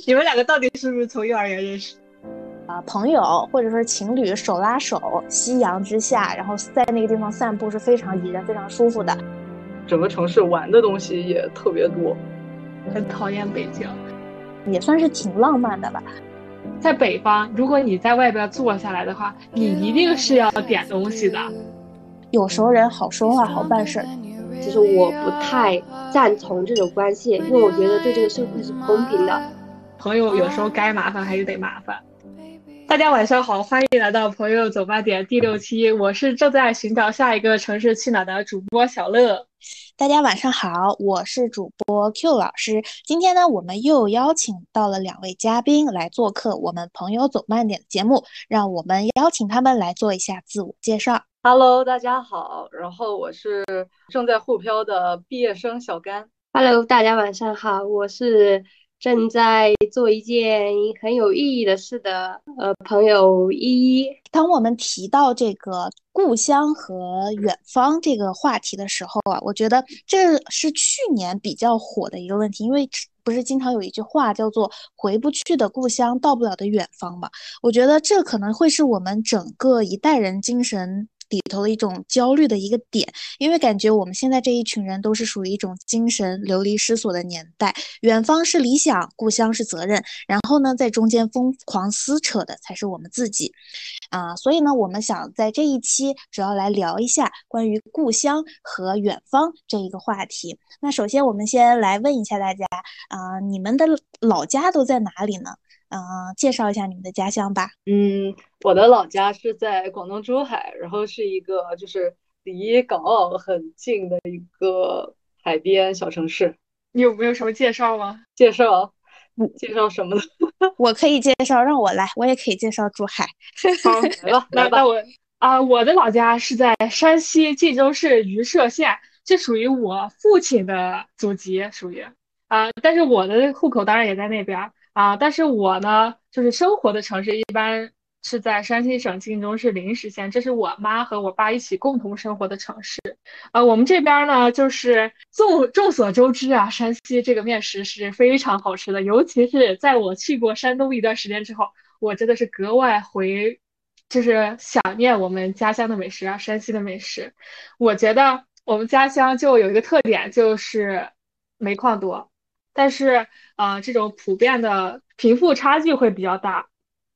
你们两个到底是不是从幼儿园认识？啊，朋友或者说情侣手拉手，夕阳之下，然后在那个地方散步是非常宜人、非常舒服的。整个城市玩的东西也特别多，很讨厌北京，也算是挺浪漫的吧。在北方，如果你在外边坐下来的话，你一定是要点东西的。有熟人好说话，好办事儿。其实我不太赞同这种关系，因为我觉得对这个社会是不公平的。朋友有时候该麻烦还是得麻烦。大家晚上好，欢迎来到朋友走吧点第六期，我是正在寻找下一个城市去哪的主播小乐。大家晚上好，我是主播 Q 老师。今天呢，我们又邀请到了两位嘉宾来做客我们朋友走慢点的节目，让我们邀请他们来做一下自我介绍。Hello，大家好，然后我是正在沪漂的毕业生小甘。Hello，大家晚上好，我是正在做一件很有意义的事的呃朋友依依。当我们提到这个故乡和远方这个话题的时候啊，我觉得这是去年比较火的一个问题，因为不是经常有一句话叫做“回不去的故乡，到不了的远方”嘛？我觉得这可能会是我们整个一代人精神。里头的一种焦虑的一个点，因为感觉我们现在这一群人都是属于一种精神流离失所的年代，远方是理想，故乡是责任，然后呢，在中间疯狂撕扯的才是我们自己，啊，所以呢，我们想在这一期主要来聊一下关于故乡和远方这一个话题。那首先，我们先来问一下大家，啊，你们的老家都在哪里呢？嗯，介绍一下你们的家乡吧。嗯，我的老家是在广东珠海，然后是一个就是离港澳很近的一个海边小城市。你有没有什么介绍吗？介绍？介绍什么呢？我可以介绍，让我来，我也可以介绍珠海。好，来吧，来吧。我啊，我的老家是在山西晋州市榆社县，这属于我父亲的祖籍，属于啊，但是我的户口当然也在那边。啊，但是我呢，就是生活的城市一般是在山西省晋中市灵石县，这是我妈和我爸一起共同生活的城市。呃，我们这边呢，就是众众所周知啊，山西这个面食是非常好吃的，尤其是在我去过山东一段时间之后，我真的是格外回，就是想念我们家乡的美食啊，山西的美食。我觉得我们家乡就有一个特点，就是煤矿多。但是，呃，这种普遍的贫富差距会比较大。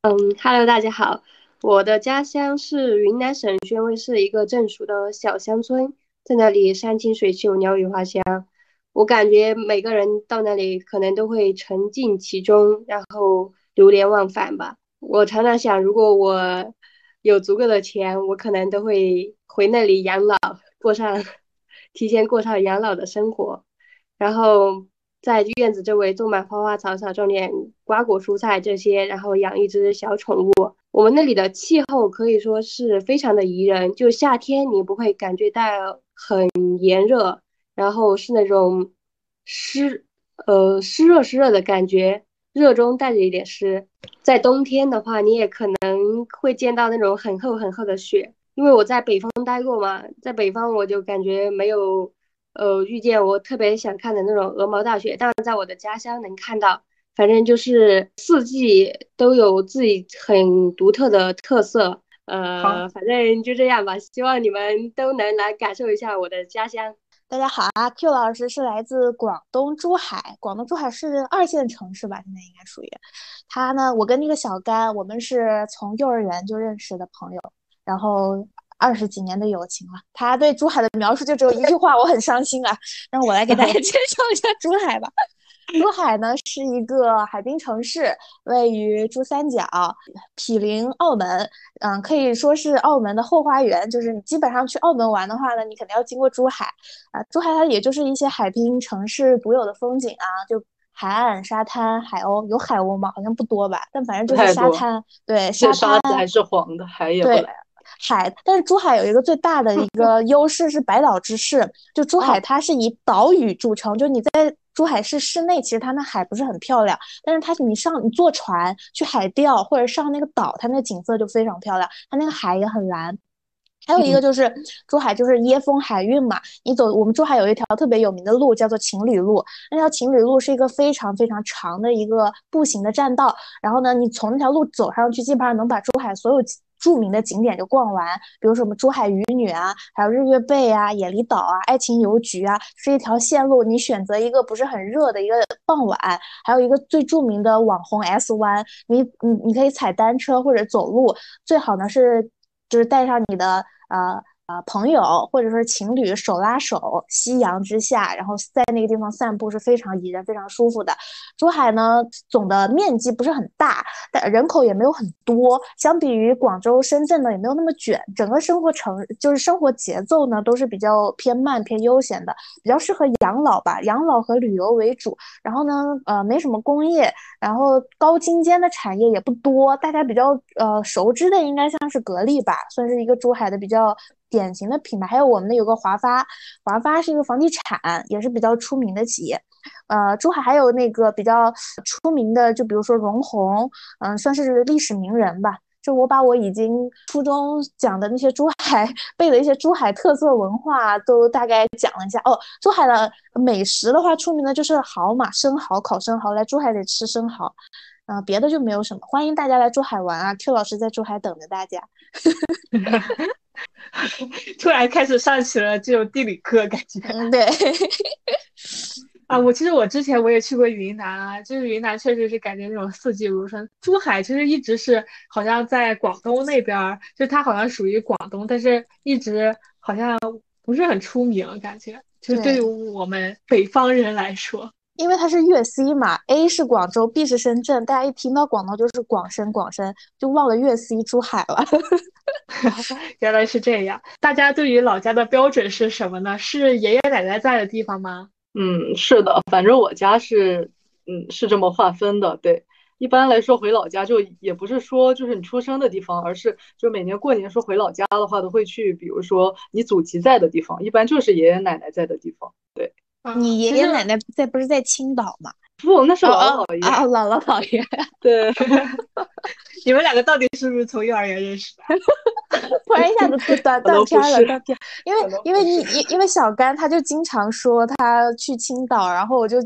嗯，Hello，大家好，我的家乡是云南省宣威市一个正属的小乡村，在那里山清水秀，鸟语花香。我感觉每个人到那里可能都会沉浸其中，然后流连忘返吧。我常常想，如果我有足够的钱，我可能都会回那里养老，过上 提前过上养老的生活，然后。在院子周围种满花花草草，种点瓜果蔬菜这些，然后养一只小宠物。我们那里的气候可以说是非常的宜人，就夏天你不会感觉到很炎热，然后是那种湿，呃湿热湿热的感觉，热中带着一点湿。在冬天的话，你也可能会见到那种很厚很厚的雪，因为我在北方待过嘛，在北方我就感觉没有。呃，遇见我特别想看的那种鹅毛大雪，但是在我的家乡能看到，反正就是四季都有自己很独特的特色。呃，反正就这样吧，希望你们都能来感受一下我的家乡。大家好啊，Q 老师是来自广东珠海，广东珠海是二线城市吧？现在应该属于。他呢，我跟那个小甘，我们是从幼儿园就认识的朋友，然后。二十几年的友情了，他对珠海的描述就只有一句话，我很伤心啊！让我来给大家 介绍一下珠海吧。珠海呢是一个海滨城市，位于珠三角，毗邻澳门，嗯，可以说是澳门的后花园。就是你基本上去澳门玩的话呢，你肯定要经过珠海啊。珠海它也就是一些海滨城市独有的风景啊，就海岸、沙滩、海鸥，有海鸥吗？好像不多吧，但反正就是沙滩。对，沙滩还是黄的，海也不来。海，但是珠海有一个最大的一 个优势是百岛之势，就珠海它是以岛屿著称，就你在珠海市市内，其实它那海不是很漂亮，但是它你上你坐船去海钓或者上那个岛，它那个景色就非常漂亮，它那个海也很蓝。还有一个就是珠海就是椰风海运嘛，你走我们珠海有一条特别有名的路叫做情侣路，那条情侣路是一个非常非常长的一个步行的栈道，然后呢，你从那条路走上去，基本上能把珠海所有著名的景点就逛完，比如什么珠海渔女啊，还有日月贝啊、野狸岛啊、爱情邮局啊，是一条线路，你选择一个不是很热的一个傍晚，还有一个最著名的网红 S 湾，你你你可以踩单车或者走路，最好呢是就是带上你的。呃呃，朋友或者说情侣手拉手，夕阳之下，然后在那个地方散步是非常宜人、非常舒服的。珠海呢，总的面积不是很大，但人口也没有很多，相比于广州、深圳呢，也没有那么卷。整个生活城就是生活节奏呢，都是比较偏慢、偏悠闲的，比较适合养老吧，养老和旅游为主。然后呢，呃，没什么工业，然后高精尖的产业也不多。大家比较呃熟知的，应该像是格力吧，算是一个珠海的比较。典型的品牌，还有我们的有个华发，华发是一个房地产，也是比较出名的企业。呃，珠海还有那个比较出名的，就比如说荣宏，嗯，算是历史名人吧。就我把我已经初中讲的那些珠海背的一些珠海特色文化都大概讲了一下。哦，珠海的美食的话，出名的就是蚝嘛，生蚝，烤生蚝，来珠海得吃生蚝。啊，别的就没有什么。欢迎大家来珠海玩啊！Q 老师在珠海等着大家。突然开始上起了这种地理课，感觉。嗯，对。啊，我其实我之前我也去过云南啊，就是云南确实是感觉那种四季如春。珠海其实一直是好像在广东那边，就它好像属于广东，但是一直好像不是很出名，感觉。就是对于我们北方人来说。因为它是粤 C 嘛，A 是广州，B 是深圳，大家一听到广东就是广深，广深就忘了粤 C 珠海了。原来是这样，大家对于老家的标准是什么呢？是爷爷奶奶在的地方吗？嗯，是的，反正我家是，嗯，是这么划分的。对，一般来说回老家就也不是说就是你出生的地方，而是就每年过年说回老家的话，都会去，比如说你祖籍在的地方，一般就是爷爷奶奶在的地方。对。你爷爷奶奶在不是在青岛吗？不，那是姥姥姥爷啊，姥姥姥爷。对，你们两个到底是不是从幼儿园认识的？突然一下子就断断片了，断片。因为因为你因因为小甘他就经常说他去青岛，然后我就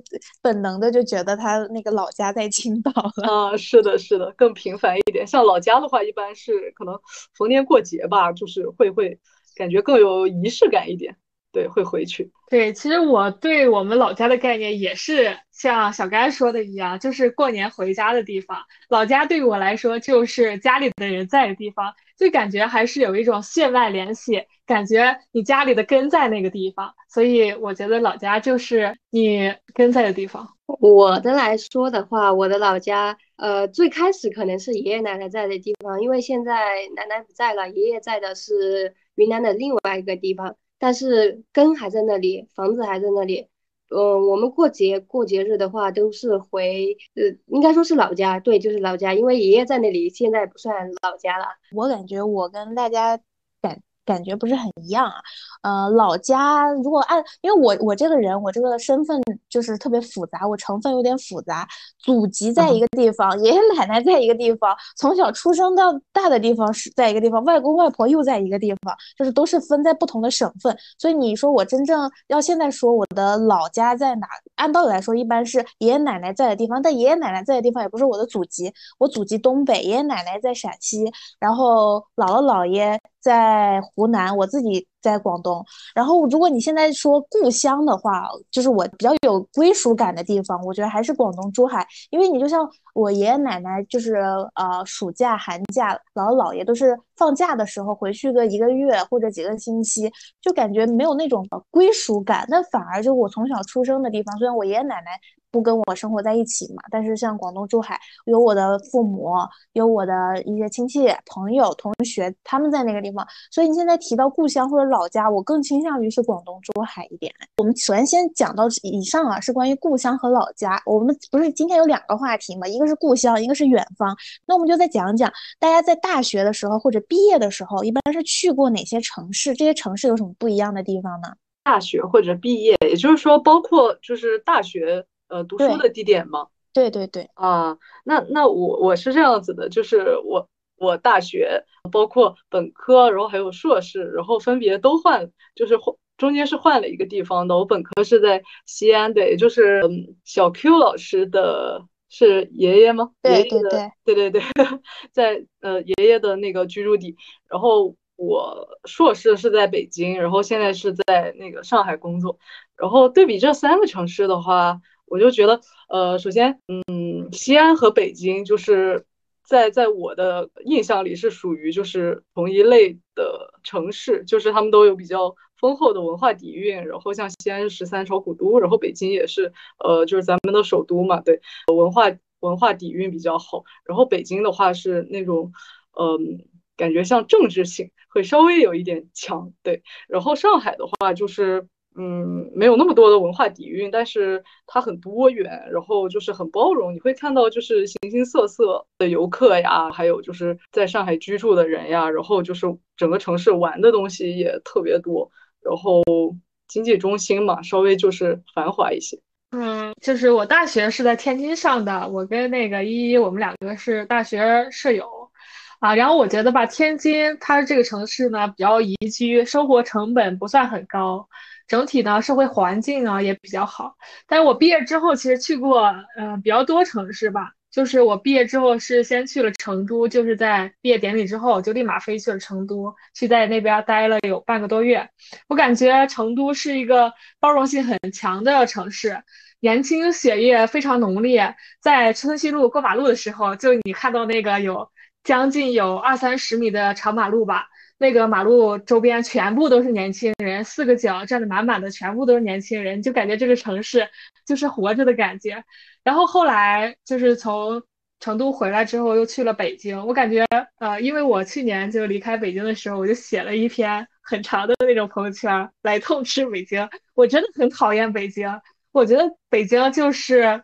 本能的就觉得他那个老家在青岛了。啊，是的，是的，更频繁一点。像老家的话，一般是可能逢年过节吧，就是会会感觉更有仪式感一点。对，会回去。对，其实我对我们老家的概念也是像小甘说的一样，就是过年回家的地方。老家对于我来说，就是家里的人在的地方，就感觉还是有一种血脉联系，感觉你家里的根在那个地方。所以我觉得老家就是你根在的地方。我的来说的话，我的老家，呃，最开始可能是爷爷奶奶在的地方，因为现在奶奶不在了，爷爷在的是云南的另外一个地方。但是根还在那里，房子还在那里。嗯，我们过节过节日的话，都是回呃，应该说是老家，对，就是老家，因为爷爷在那里，现在不算老家了。我感觉我跟大家感。感觉不是很一样啊，呃，老家如果按，因为我我这个人，我这个身份就是特别复杂，我成分有点复杂，祖籍在一个地方，爷爷奶奶在一个地方，从小出生到大的地方是在一个地方，外公外婆又在一个地方，就是都是分在不同的省份，所以你说我真正要现在说我的老家在哪，按道理来说一般是爷爷奶奶在的地方，但爷爷奶奶在的地方也不是我的祖籍，我祖籍东北，爷爷奶奶在陕西，然后姥姥姥爷。在湖南，我自己在广东。然后，如果你现在说故乡的话，就是我比较有归属感的地方，我觉得还是广东珠海。因为你就像我爷爷奶奶，就是呃暑假、寒假，姥姥姥爷都是放假的时候回去个一个月或者几个星期，就感觉没有那种归属感。那反而就我从小出生的地方，虽然我爷爷奶奶。不跟我生活在一起嘛，但是像广东珠海，有我的父母，有我的一些亲戚、朋友、同学，他们在那个地方，所以你现在提到故乡或者老家，我更倾向于是广东珠海一点。我们首先先讲到以上啊，是关于故乡和老家。我们不是今天有两个话题嘛，一个是故乡，一个是远方。那我们就再讲讲，大家在大学的时候或者毕业的时候，一般是去过哪些城市？这些城市有什么不一样的地方呢？大学或者毕业，也就是说，包括就是大学。呃，读书的地点吗？对对对。啊，那那我我是这样子的，就是我我大学包括本科，然后还有硕士，然后分别都换，就是换中间是换了一个地方的。我本科是在西安的，也就是小 Q 老师的是爷爷吗？对对对对对对，在呃爷爷的那个居住地。然后我硕士是在北京，然后现在是在那个上海工作。然后对比这三个城市的话，我就觉得呃，首先嗯，西安和北京就是。在在我的印象里是属于就是同一类的城市，就是他们都有比较丰厚的文化底蕴。然后像西安是十三朝古都，然后北京也是，呃，就是咱们的首都嘛，对，文化文化底蕴比较好。然后北京的话是那种，嗯，感觉像政治性会稍微有一点强，对。然后上海的话就是。嗯，没有那么多的文化底蕴，但是它很多元，然后就是很包容。你会看到就是形形色色的游客呀，还有就是在上海居住的人呀，然后就是整个城市玩的东西也特别多，然后经济中心嘛，稍微就是繁华一些。嗯，就是我大学是在天津上的，我跟那个依依，我们两个是大学舍友啊。然后我觉得吧，天津它这个城市呢比较宜居，生活成本不算很高。整体呢，社会环境啊也比较好。但是我毕业之后，其实去过嗯比较多城市吧。就是我毕业之后是先去了成都，就是在毕业典礼之后就立马飞去了成都，去在那边待了有半个多月。我感觉成都是一个包容性很强的城市，年轻血液非常浓烈。在春熙路过马路的时候，就你看到那个有将近有二三十米的长马路吧。那个马路周边全部都是年轻人，四个角站的满满的，全部都是年轻人，就感觉这个城市就是活着的感觉。然后后来就是从成都回来之后，又去了北京。我感觉，呃，因为我去年就离开北京的时候，我就写了一篇很长的那种朋友圈来痛斥北京。我真的很讨厌北京，我觉得北京就是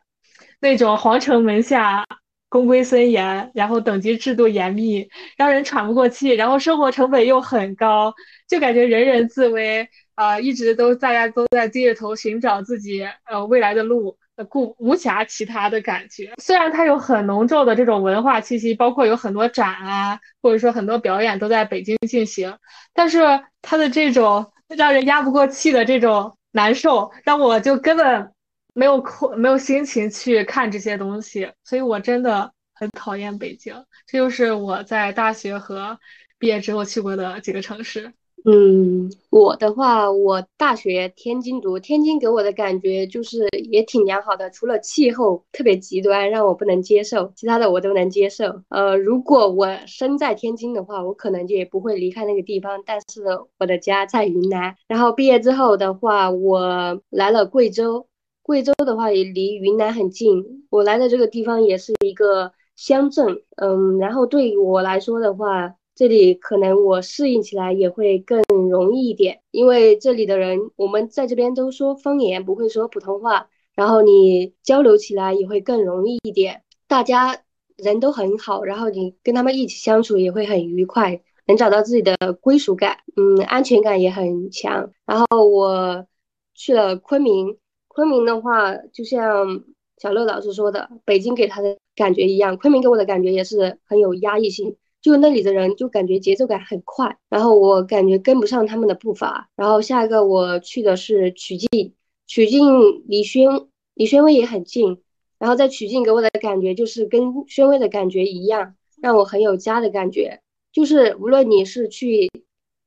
那种皇城门下。公规森严，然后等级制度严密，让人喘不过气，然后生活成本又很高，就感觉人人自危啊，一直都大家都在低着头寻找自己呃未来的路，故无暇其他的感觉。虽然它有很浓重的这种文化气息，包括有很多展啊，或者说很多表演都在北京进行，但是它的这种让人压不过气的这种难受，让我就根本。没有空，没有心情去看这些东西，所以我真的很讨厌北京。这就是我在大学和毕业之后去过的几个城市。嗯，我的话，我大学天津读，天津给我的感觉就是也挺良好的，除了气候特别极端让我不能接受，其他的我都能接受。呃，如果我身在天津的话，我可能就也不会离开那个地方。但是我的家在云南，然后毕业之后的话，我来了贵州。贵州的话也离云南很近，我来的这个地方也是一个乡镇，嗯，然后对我来说的话，这里可能我适应起来也会更容易一点，因为这里的人我们在这边都说方言，不会说普通话，然后你交流起来也会更容易一点，大家人都很好，然后你跟他们一起相处也会很愉快，能找到自己的归属感，嗯，安全感也很强。然后我去了昆明。昆明的话，就像小乐老师说的，北京给他的感觉一样，昆明给我的感觉也是很有压抑性。就那里的人就感觉节奏感很快，然后我感觉跟不上他们的步伐。然后下一个我去的是曲靖，曲靖离宣离宣威也很近，然后在曲靖给我的感觉就是跟宣威的感觉一样，让我很有家的感觉。就是无论你是去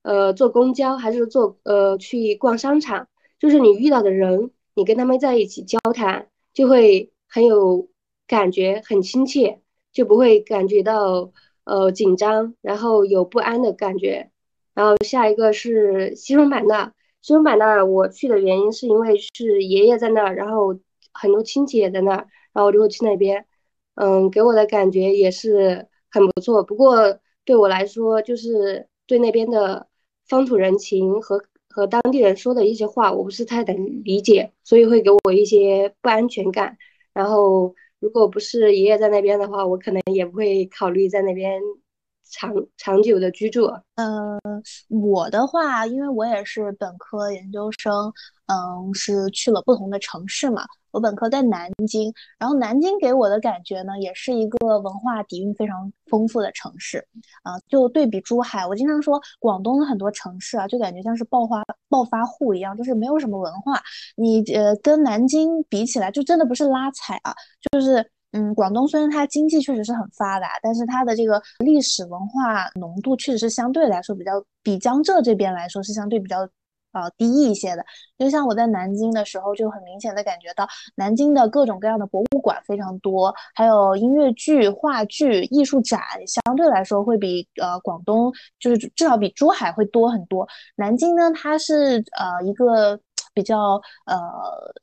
呃坐公交还是坐呃去逛商场，就是你遇到的人。你跟他们在一起交谈，就会很有感觉，很亲切，就不会感觉到呃紧张，然后有不安的感觉。然后下一个是西双版纳，西双版纳我去的原因是因为是爷爷在那儿，然后很多亲戚也在那儿，然后我就会去那边。嗯，给我的感觉也是很不错。不过对我来说，就是对那边的风土人情和。和当地人说的一些话，我不是太能理解，所以会给我一些不安全感。然后，如果不是爷爷在那边的话，我可能也不会考虑在那边长长久的居住？嗯，我的话，因为我也是本科研究生，嗯，是去了不同的城市嘛。我本科在南京，然后南京给我的感觉呢，也是一个文化底蕴非常丰富的城市，啊，就对比珠海，我经常说广东的很多城市啊，就感觉像是暴发暴发户一样，就是没有什么文化。你呃跟南京比起来，就真的不是拉踩啊，就是嗯，广东虽然它经济确实是很发达，但是它的这个历史文化浓度确实是相对来说比较比江浙这边来说是相对比较。呃，低一些的，就像我在南京的时候，就很明显的感觉到南京的各种各样的博物馆非常多，还有音乐剧、话剧、艺术展，相对来说会比呃广东，就是至少比珠海会多很多。南京呢，它是呃一个。比较呃，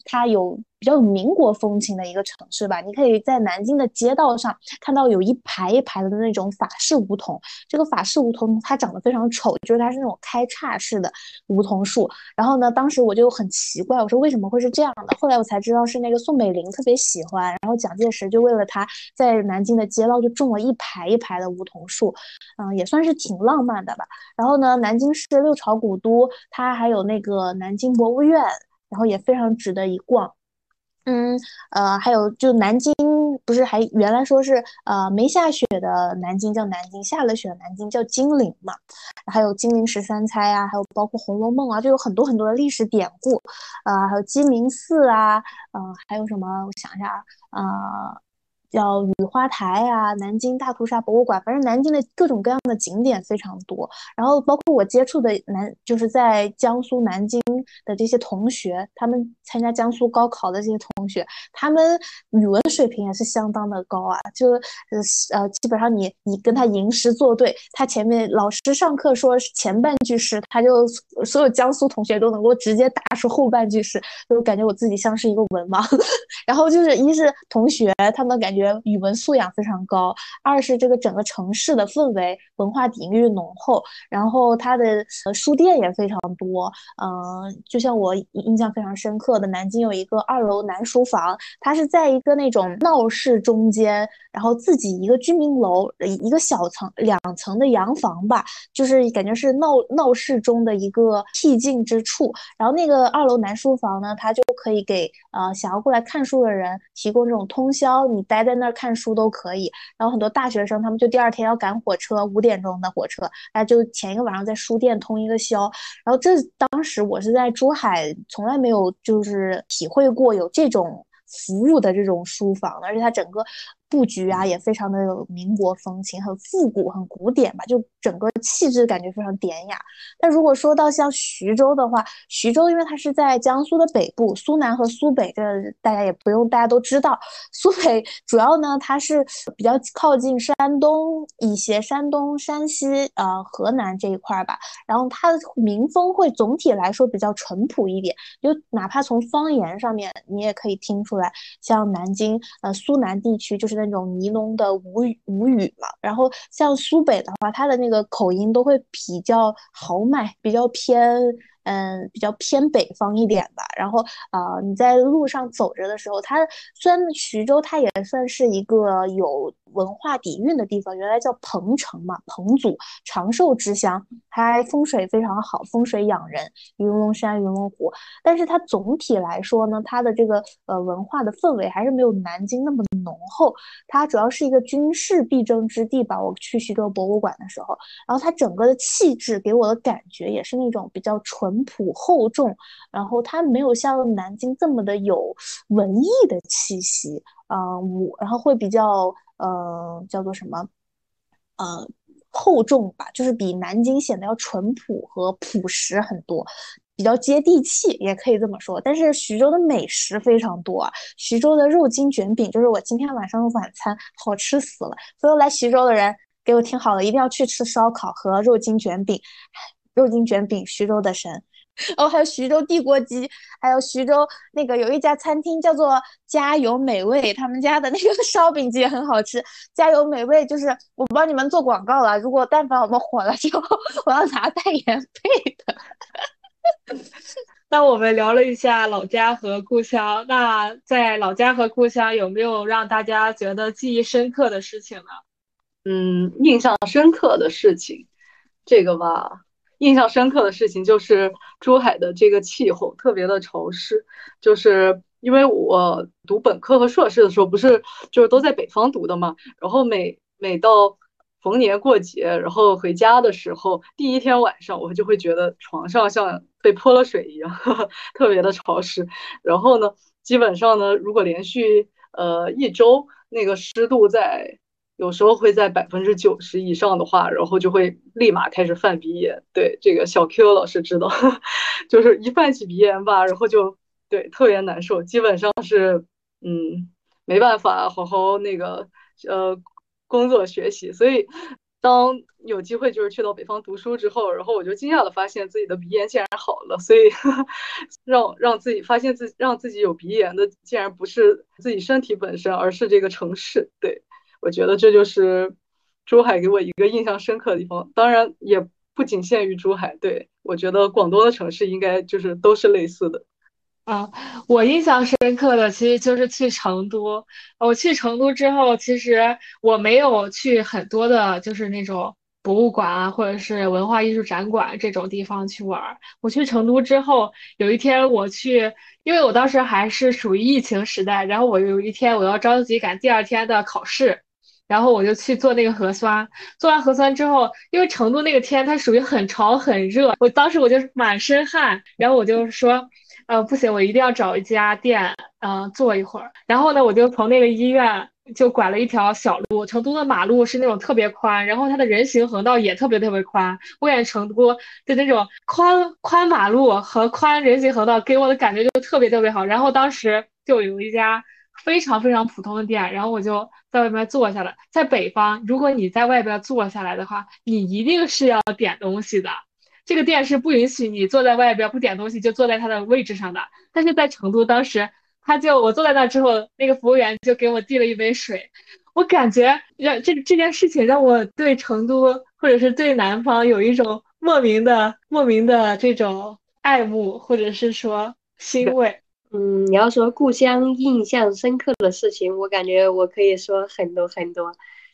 它有比较有民国风情的一个城市吧。你可以在南京的街道上看到有一排一排的那种法式梧桐。这个法式梧桐它长得非常丑，就是它是那种开叉式的梧桐树。然后呢，当时我就很奇怪，我说为什么会是这样的？后来我才知道是那个宋美龄特别喜欢，然后蒋介石就为了她在南京的街道就种了一排一排的梧桐树，嗯，也算是挺浪漫的吧。然后呢，南京市六朝古都，它还有那个南京博物院。然后也非常值得一逛，嗯，呃，还有就南京不是还原来说是呃没下雪的南京叫南京，下了雪的南京叫金陵嘛，还有金陵十三钗啊，还有包括《红楼梦》啊，就有很多很多的历史典故，啊，还有鸡鸣寺啊，嗯，还有什么？我想一下啊。叫雨花台啊，南京大屠杀博物馆，反正南京的各种各样的景点非常多。然后包括我接触的南，就是在江苏南京的这些同学，他们参加江苏高考的这些同学，他们语文水平也是相当的高啊。就呃呃，基本上你你跟他吟诗作对，他前面老师上课说前半句诗，他就所有江苏同学都能够直接答出后半句诗，就感觉我自己像是一个文盲。然后就是一是同学，他们感觉。语文素养非常高，二是这个整个城市的氛围文化底蕴浓厚，然后它的书店也非常多，嗯，就像我印象非常深刻的，南京有一个二楼南书房，它是在一个那种闹市中间，然后自己一个居民楼，一个小层两层的洋房吧，就是感觉是闹闹市中的一个僻静之处，然后那个二楼南书房呢，它就可以给呃想要过来看书的人提供这种通宵，你待在。在那儿看书都可以，然后很多大学生他们就第二天要赶火车，五点钟的火车，哎，就前一个晚上在书店通一个宵。然后这当时我是在珠海，从来没有就是体会过有这种服务的这种书房，而且它整个。布局啊，也非常的有民国风情，很复古，很古典吧，就整个气质感觉非常典雅。但如果说到像徐州的话，徐州因为它是在江苏的北部，苏南和苏北这大家也不用大家都知道。苏北主要呢，它是比较靠近山东一些，山东、山西、呃河南这一块吧。然后它的民风会总体来说比较淳朴一点，就哪怕从方言上面，你也可以听出来，像南京、呃苏南地区就是。那种尼龙的无语无语嘛，然后像苏北的话，他的那个口音都会比较豪迈，比较偏。嗯，比较偏北方一点吧。然后啊，你在路上走着的时候，它虽然徐州它也算是一个有文化底蕴的地方，原来叫彭城嘛，彭祖长寿之乡，它风水非常好，风水养人，云龙山、云龙湖。但是它总体来说呢，它的这个呃文化的氛围还是没有南京那么浓厚。它主要是一个军事必争之地吧。我去徐州博物馆的时候，然后它整个的气质给我的感觉也是那种比较纯。淳朴厚重，然后它没有像南京这么的有文艺的气息，嗯，我然后会比较呃叫做什么呃厚重吧，就是比南京显得要淳朴和朴实很多，比较接地气，也可以这么说。但是徐州的美食非常多啊，徐州的肉筋卷饼就是我今天晚上的晚餐，好吃死了。所有来徐州的人，给我听好了，一定要去吃烧烤和肉筋卷饼。肉筋卷饼，徐州的神哦，还有徐州地锅鸡，还有徐州那个有一家餐厅叫做家有美味，他们家的那个 烧饼鸡也很好吃。家有美味就是我帮你们做广告了，如果但凡我们火了之后，我要拿代言费的。那我们聊了一下老家和故乡，那在老家和故乡有没有让大家觉得记忆深刻的事情呢？嗯，印象深刻的事情，这个吧，印象深刻的事情就是珠海的这个气候特别的潮湿，就是因为我读本科和硕士的时候不是就是都在北方读的嘛，然后每每到逢年过节，然后回家的时候，第一天晚上我就会觉得床上像被泼了水一样，特别的潮湿。然后呢，基本上呢，如果连续呃一周，那个湿度在。有时候会在百分之九十以上的话，然后就会立马开始犯鼻炎。对，这个小 Q 老师知道，就是一犯起鼻炎吧，然后就对特别难受，基本上是嗯没办法好好那个呃工作学习。所以当有机会就是去到北方读书之后，然后我就惊讶的发现自己的鼻炎竟然好了。所以 让让自己发现自让自己有鼻炎的，竟然不是自己身体本身，而是这个城市。对。我觉得这就是珠海给我一个印象深刻的地方，当然也不仅限于珠海。对我觉得广东的城市应该就是都是类似的。啊，我印象深刻的其实就是去成都。我去成都之后，其实我没有去很多的，就是那种博物馆啊，或者是文化艺术展馆这种地方去玩。我去成都之后，有一天我去，因为我当时还是属于疫情时代，然后我有一天我要着急赶第二天的考试。然后我就去做那个核酸，做完核酸之后，因为成都那个天它属于很潮很热，我当时我就满身汗，然后我就说，呃，不行，我一定要找一家店，嗯，坐一会儿。然后呢，我就从那个医院就拐了一条小路，成都的马路是那种特别宽，然后它的人行横道也特别特别宽。我感觉成都的那种宽宽马路和宽人行横道给我的感觉就特别特别好。然后当时就有一家。非常非常普通的店，然后我就在外面坐下了。在北方，如果你在外边坐下来的话，你一定是要点东西的。这个店是不允许你坐在外边不点东西就坐在它的位置上的。但是在成都，当时他就我坐在那之后，那个服务员就给我递了一杯水。我感觉让这这件事情让我对成都或者是对南方有一种莫名的莫名的这种爱慕，或者是说欣慰。嗯，你要说故乡印象深刻的事情，我感觉我可以说很多很多，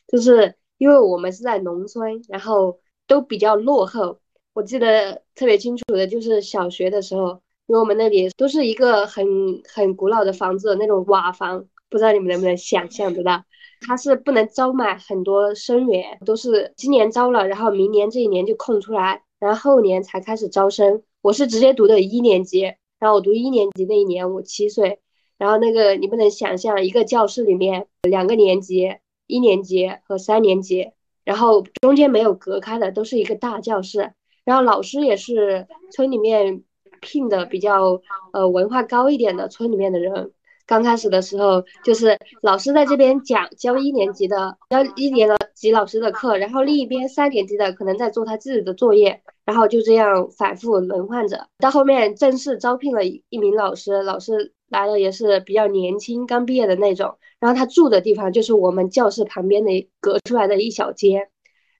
就是因为我们是在农村，然后都比较落后。我记得特别清楚的就是小学的时候，因为我们那里都是一个很很古老的房子，那种瓦房，不知道你们能不能想象得到？它是不能招满很多生源，都是今年招了，然后明年这一年就空出来，然后后年才开始招生。我是直接读的一年级。然后我读一年级那一年，我七岁。然后那个你不能想象，一个教室里面两个年级，一年级和三年级，然后中间没有隔开的，都是一个大教室。然后老师也是村里面聘的比较呃文化高一点的村里面的人。刚开始的时候，就是老师在这边讲教一年级的教一年级老师的课，然后另一边三年级的可能在做他自己的作业，然后就这样反复轮换着。到后面正式招聘了一名老师，老师来了也是比较年轻，刚毕业的那种。然后他住的地方就是我们教室旁边的隔出来的一小间，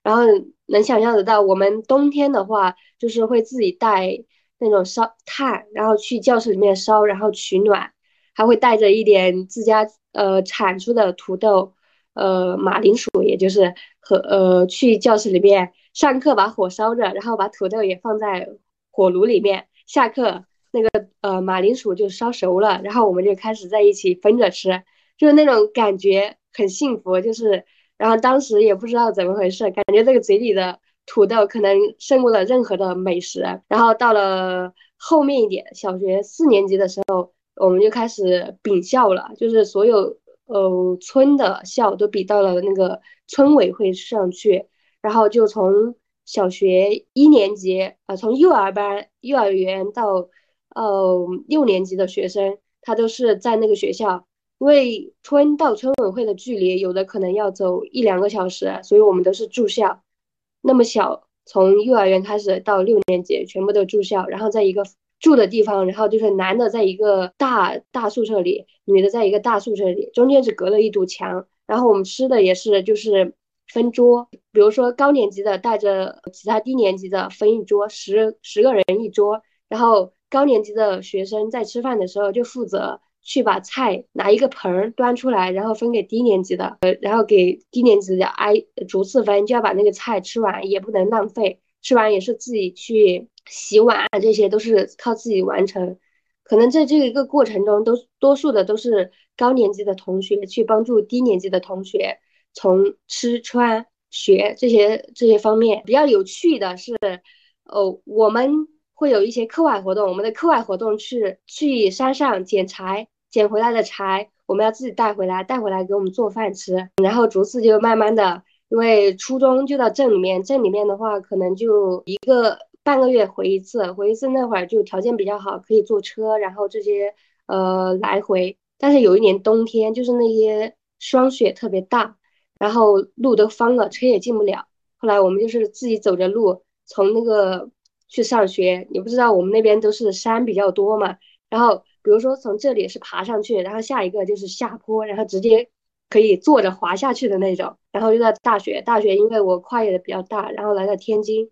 然后能想象得到，我们冬天的话就是会自己带那种烧炭，然后去教室里面烧，然后取暖。他会带着一点自家呃产出的土豆，呃马铃薯，也就是和呃去教室里面上课把火烧着，然后把土豆也放在火炉里面，下课那个呃马铃薯就烧熟了，然后我们就开始在一起分着吃，就是那种感觉很幸福，就是然后当时也不知道怎么回事，感觉这个嘴里的土豆可能胜过了任何的美食，然后到了后面一点，小学四年级的时候。我们就开始比校了，就是所有呃村的校都比到了那个村委会上去，然后就从小学一年级啊，从幼儿班、幼儿园到呃六年级的学生，他都是在那个学校，因为村到村委会的距离有的可能要走一两个小时，所以我们都是住校。那么小，从幼儿园开始到六年级，全部都住校，然后在一个。住的地方，然后就是男的在一个大大宿舍里，女的在一个大宿舍里，中间是隔了一堵墙。然后我们吃的也是就是分桌，比如说高年级的带着其他低年级的分一桌，十十个人一桌。然后高年级的学生在吃饭的时候就负责去把菜拿一个盆儿端出来，然后分给低年级的，呃，然后给低年级的挨逐次分，就要把那个菜吃完，也不能浪费。吃完也是自己去洗碗啊，这些都是靠自己完成。可能在这一个过程中，都多数的都是高年级的同学去帮助低年级的同学，从吃穿学这些这些方面比较有趣的是，哦，我们会有一些课外活动。我们的课外活动是去山上捡柴，捡回来的柴我们要自己带回来，带回来给我们做饭吃。然后逐次就慢慢的，因为初中就到镇里面，镇里面的话可能就一个。半个月回一次，回一次那会儿就条件比较好，可以坐车，然后这些呃来回。但是有一年冬天，就是那些霜雪特别大，然后路都封了，车也进不了。后来我们就是自己走着路从那个去上学。你不知道我们那边都是山比较多嘛，然后比如说从这里是爬上去，然后下一个就是下坡，然后直接可以坐着滑下去的那种。然后就在大学，大学因为我跨越的比较大，然后来到天津。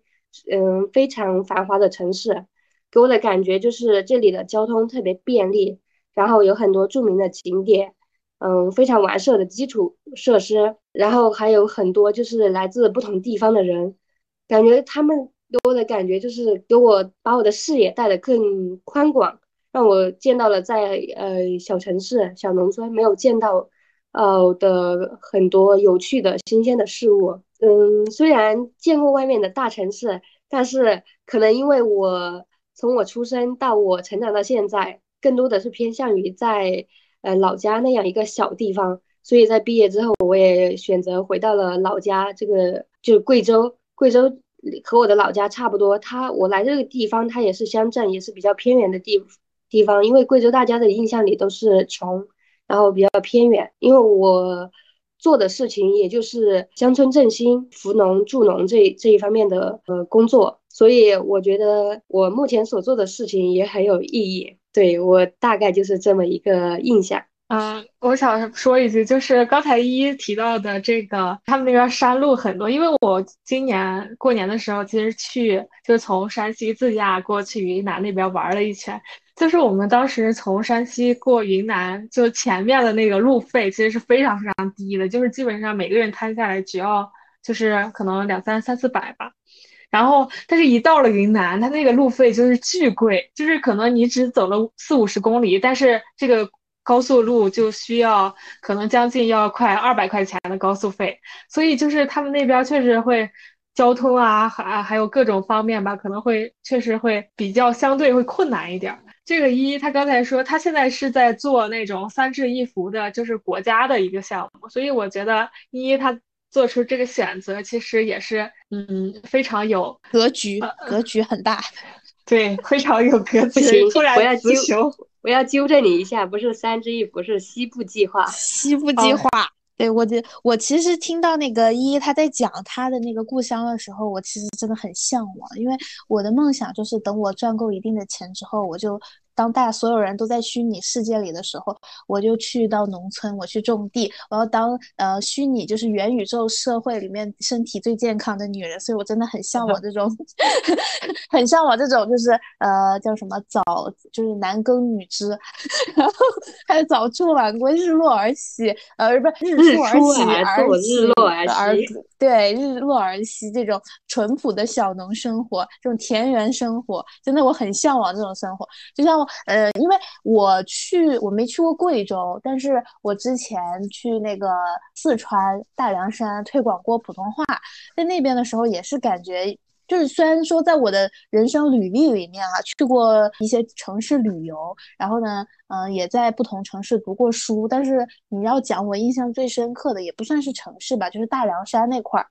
嗯，非常繁华的城市，给我的感觉就是这里的交通特别便利，然后有很多著名的景点，嗯，非常完善的基础设施，然后还有很多就是来自不同地方的人，感觉他们给我的感觉就是给我把我的视野带得更宽广，让我见到了在呃小城市、小农村没有见到呃的很多有趣的新鲜的事物。嗯，虽然见过外面的大城市，但是可能因为我从我出生到我成长到现在，更多的是偏向于在呃老家那样一个小地方，所以在毕业之后，我也选择回到了老家，这个就是贵州。贵州和我的老家差不多，它我来这个地方，它也是乡镇，也是比较偏远的地地方。因为贵州大家的印象里都是穷，然后比较偏远。因为我。做的事情也就是乡村振兴、扶农助农这这一方面的呃工作，所以我觉得我目前所做的事情也很有意义。对我大概就是这么一个印象。嗯，我想说一句，就是刚才一一提到的这个，他们那边山路很多，因为我今年过年的时候其实去，就从山西自驾过去云南那边玩了一圈。就是我们当时从山西过云南，就前面的那个路费其实是非常非常低的，就是基本上每个人摊下来只要就是可能两三三四百吧。然后，但是一到了云南，它那个路费就是巨贵，就是可能你只走了四五十公里，但是这个高速路就需要可能将近要快二百块钱的高速费，所以就是他们那边确实会交通啊，还还有各种方面吧，可能会确实会比较相对会困难一点。这个一，他刚才说他现在是在做那种三至一扶的，就是国家的一个项目，所以我觉得一他做出这个选择，其实也是嗯非常有格局，格局很大，对，非常有格局。突然我要纠我要纠正你一下，不是三支一扶，是西部计划，西部计划。对我，我其实听到那个依依他在讲他的那个故乡的时候，我其实真的很向往，因为我的梦想就是等我赚够一定的钱之后，我就。当大所有人都在虚拟世界里的时候，我就去到农村，我去种地。我要当呃虚拟就是元宇宙社会里面身体最健康的女人，所以我真的很向往这种，很向往这种就是呃叫什么早就是男耕女织，然后还有早出晚归，日落而息，呃不是日出而息而日落而息，对日落而息这种淳朴的小农生活，这种田园生活，真的我很向往这种生活，就像。呃，因为我去，我没去过贵州，但是我之前去那个四川大凉山推广过普通话，在那边的时候也是感觉，就是虽然说在我的人生履历里面啊，去过一些城市旅游，然后呢，嗯，也在不同城市读过书，但是你要讲我印象最深刻的，也不算是城市吧，就是大凉山那块儿。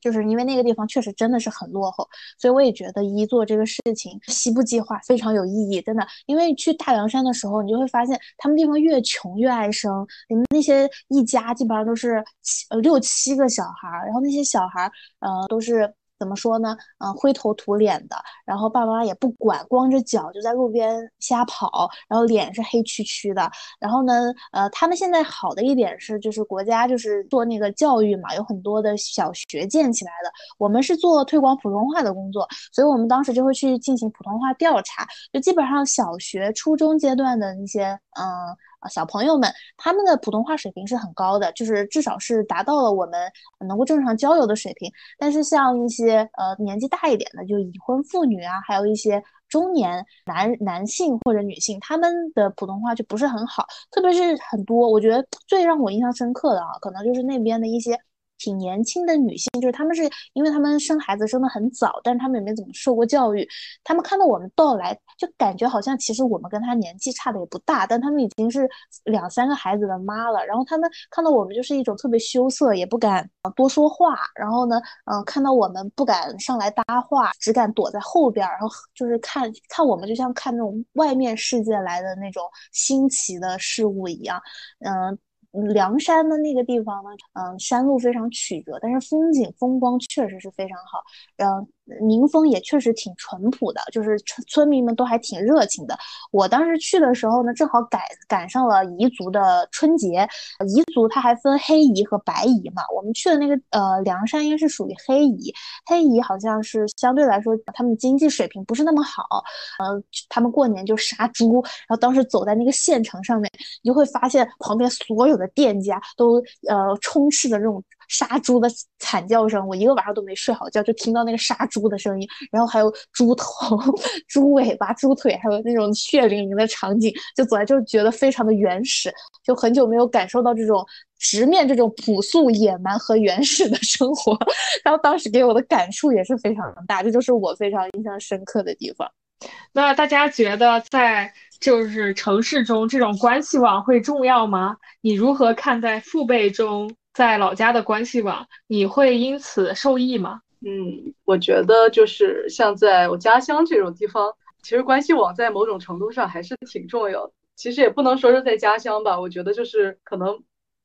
就是因为那个地方确实真的是很落后，所以我也觉得一做这个事情，西部计划非常有意义，真的。因为去大凉山的时候，你就会发现他们地方越穷越爱生，你们那些一家基本上都是七呃六七个小孩儿，然后那些小孩儿呃都是怎么说呢？嗯，灰头土脸的，然后爸爸妈妈也不管，光着脚就在路边瞎跑，然后脸是黑黢黢的。然后呢，呃，他们现在好的一点是，就是国家就是做那个教育嘛，有很多的小学建起来的。我们是做推广普通话的工作，所以我们当时就会去进行普通话调查，就基本上小学、初中阶段的那些，嗯。小朋友们，他们的普通话水平是很高的，就是至少是达到了我们能够正常交流的水平。但是像一些呃年纪大一点的，就已婚妇女啊，还有一些中年男男性或者女性，他们的普通话就不是很好。特别是很多，我觉得最让我印象深刻的啊，可能就是那边的一些。挺年轻的女性，就是她们是因为她们生孩子生的很早，但是她们也没怎么受过教育。她们看到我们到来，就感觉好像其实我们跟她年纪差的也不大，但她们已经是两三个孩子的妈了。然后她们看到我们就是一种特别羞涩，也不敢多说话。然后呢，嗯，看到我们不敢上来搭话，只敢躲在后边，然后就是看看我们，就像看那种外面世界来的那种新奇的事物一样，嗯。梁山的那个地方呢，嗯，山路非常曲折，但是风景风光确实是非常好，嗯。民风也确实挺淳朴的，就是村村民们都还挺热情的。我当时去的时候呢，正好赶赶上了彝族的春节。彝族它还分黑彝和白彝嘛。我们去的那个呃凉山应该是属于黑彝，黑彝好像是相对来说他们经济水平不是那么好。呃，他们过年就杀猪，然后当时走在那个县城上面，你就会发现旁边所有的店家都呃充斥着这种。杀猪的惨叫声，我一个晚上都没睡好觉，就听到那个杀猪的声音，然后还有猪头、猪尾巴、猪腿，还有那种血淋淋的场景，就走来就觉得非常的原始，就很久没有感受到这种直面这种朴素、野蛮和原始的生活，然后当时给我的感触也是非常大，这就是我非常印象深刻的地方。那大家觉得在就是城市中这种关系网会重要吗？你如何看待父辈中？在老家的关系网，你会因此受益吗？嗯，我觉得就是像在我家乡这种地方，其实关系网在某种程度上还是挺重要的。其实也不能说是在家乡吧，我觉得就是可能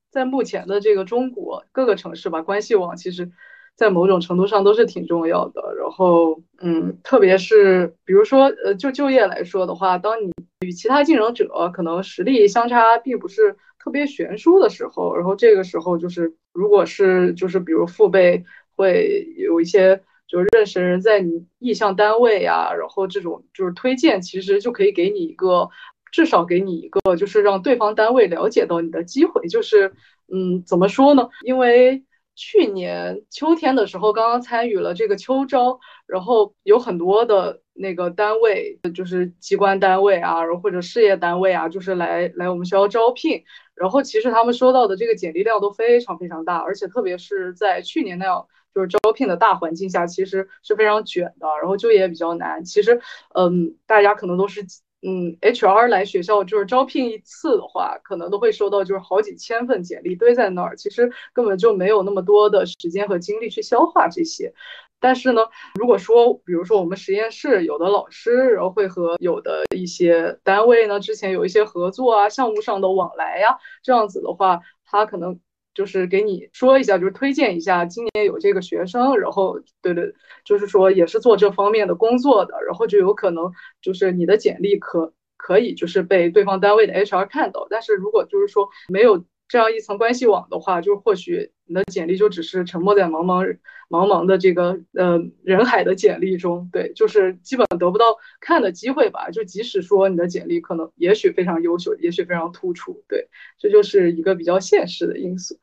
在目前的这个中国各个城市吧，关系网其实在某种程度上都是挺重要的。然后，嗯，特别是比如说，呃，就就业来说的话，当你与其他竞争者可能实力相差并不是。特别悬殊的时候，然后这个时候就是，如果是就是比如父辈会有一些就是认识人在你意向单位呀，然后这种就是推荐，其实就可以给你一个至少给你一个就是让对方单位了解到你的机会，就是嗯怎么说呢？因为去年秋天的时候刚刚参与了这个秋招，然后有很多的。那个单位就是机关单位啊，或者事业单位啊，就是来来我们学校招聘。然后其实他们收到的这个简历量都非常非常大，而且特别是在去年那样就是招聘的大环境下，其实是非常卷的，然后就业也比较难。其实，嗯，大家可能都是嗯，HR 来学校就是招聘一次的话，可能都会收到就是好几千份简历堆在那儿，其实根本就没有那么多的时间和精力去消化这些。但是呢，如果说，比如说我们实验室有的老师，然后会和有的一些单位呢，之前有一些合作啊，项目上的往来呀，这样子的话，他可能就是给你说一下，就是推荐一下，今年有这个学生，然后对对，就是说也是做这方面的工作的，然后就有可能就是你的简历可可以就是被对方单位的 HR 看到，但是如果就是说没有。这样一层关系网的话，就或许你的简历就只是沉没在茫茫茫茫的这个呃人海的简历中，对，就是基本得不到看的机会吧。就即使说你的简历可能也许非常优秀，也许非常突出，对，这就是一个比较现实的因素。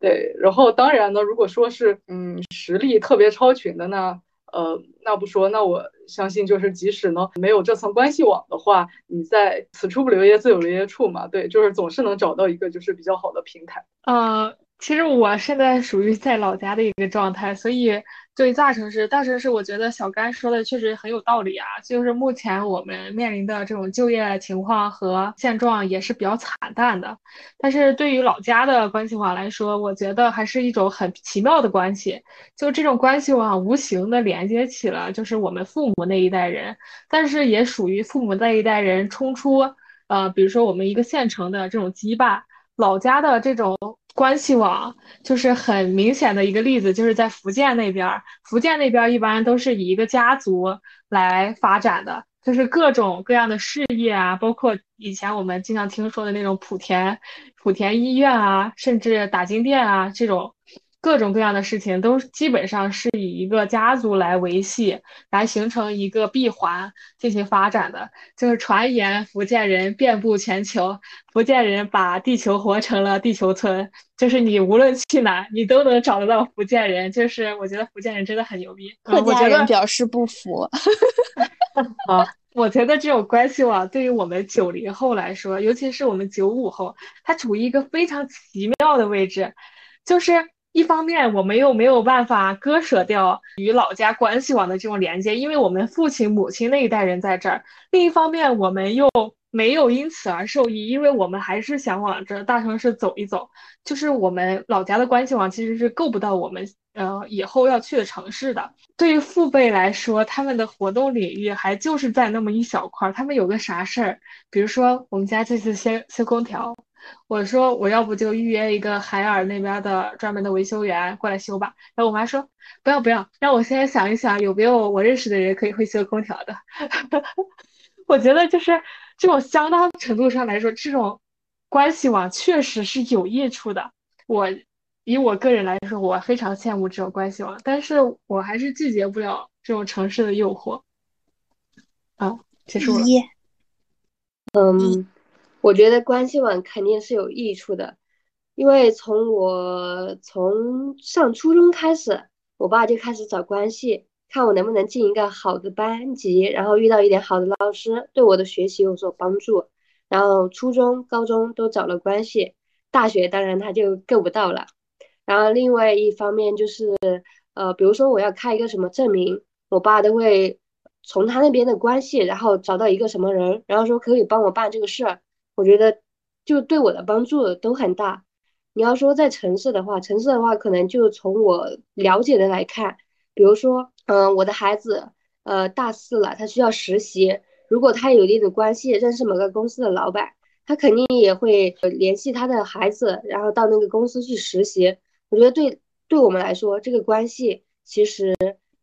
对，然后当然呢，如果说是嗯实力特别超群的呢。呃，那不说，那我相信就是，即使呢没有这层关系网的话，你在此处不留爷自有留爷处嘛，对，就是总是能找到一个就是比较好的平台。呃，其实我现在属于在老家的一个状态，所以。对大城市，大城市，我觉得小甘说的确实很有道理啊。就是目前我们面临的这种就业情况和现状也是比较惨淡的。但是对于老家的关系网来说，我觉得还是一种很奇妙的关系。就这种关系网，无形的连接起了就是我们父母那一代人，但是也属于父母那一代人冲出呃，比如说我们一个县城的这种羁绊，老家的这种关系网就是很明显的一个例子，就是在福建那边，福建那边一般都是以一个家族来发展的，就是各种各样的事业啊，包括以前我们经常听说的那种莆田莆田医院啊，甚至打金店啊这种。各种各样的事情都基本上是以一个家族来维系，来形成一个闭环进行发展的。就是传言福建人遍布全球，福建人把地球活成了地球村。就是你无论去哪，你都能找得到福建人。就是我觉得福建人真的很牛逼。客家人表示不服。啊，我觉得这种关系网对于我们九零后来说，尤其是我们九五后，它处于一个非常奇妙的位置，就是。一方面，我们又没有办法割舍掉与老家关系网的这种连接，因为我们父亲、母亲那一代人在这儿；另一方面，我们又没有因此而受益，因为我们还是想往这大城市走一走。就是我们老家的关系网其实是够不到我们呃以后要去的城市的。对于父辈来说，他们的活动领域还就是在那么一小块儿。他们有个啥事儿，比如说我们家这次修修空调。我说我要不就预约一个海尔那边的专门的维修员过来修吧。然后我妈说不要不要，让我先想一想有没有我认识的人可以会修空调的。我觉得就是这种相当程度上来说，这种关系网确实是有益处的。我以我个人来说，我非常羡慕这种关系网，但是我还是拒绝不了这种城市的诱惑。啊，结束了。嗯。我觉得关系网肯定是有益处的，因为从我从上初中开始，我爸就开始找关系，看我能不能进一个好的班级，然后遇到一点好的老师，对我的学习有所帮助。然后初中、高中都找了关系，大学当然他就够不到了。然后另外一方面就是，呃，比如说我要开一个什么证明，我爸都会从他那边的关系，然后找到一个什么人，然后说可以帮我办这个事儿。我觉得就对我的帮助都很大。你要说在城市的话，城市的话可能就从我了解的来看，比如说，嗯，我的孩子，呃，大四了，他需要实习。如果他有一定的关系，认识某个公司的老板，他肯定也会联系他的孩子，然后到那个公司去实习。我觉得对对我们来说，这个关系其实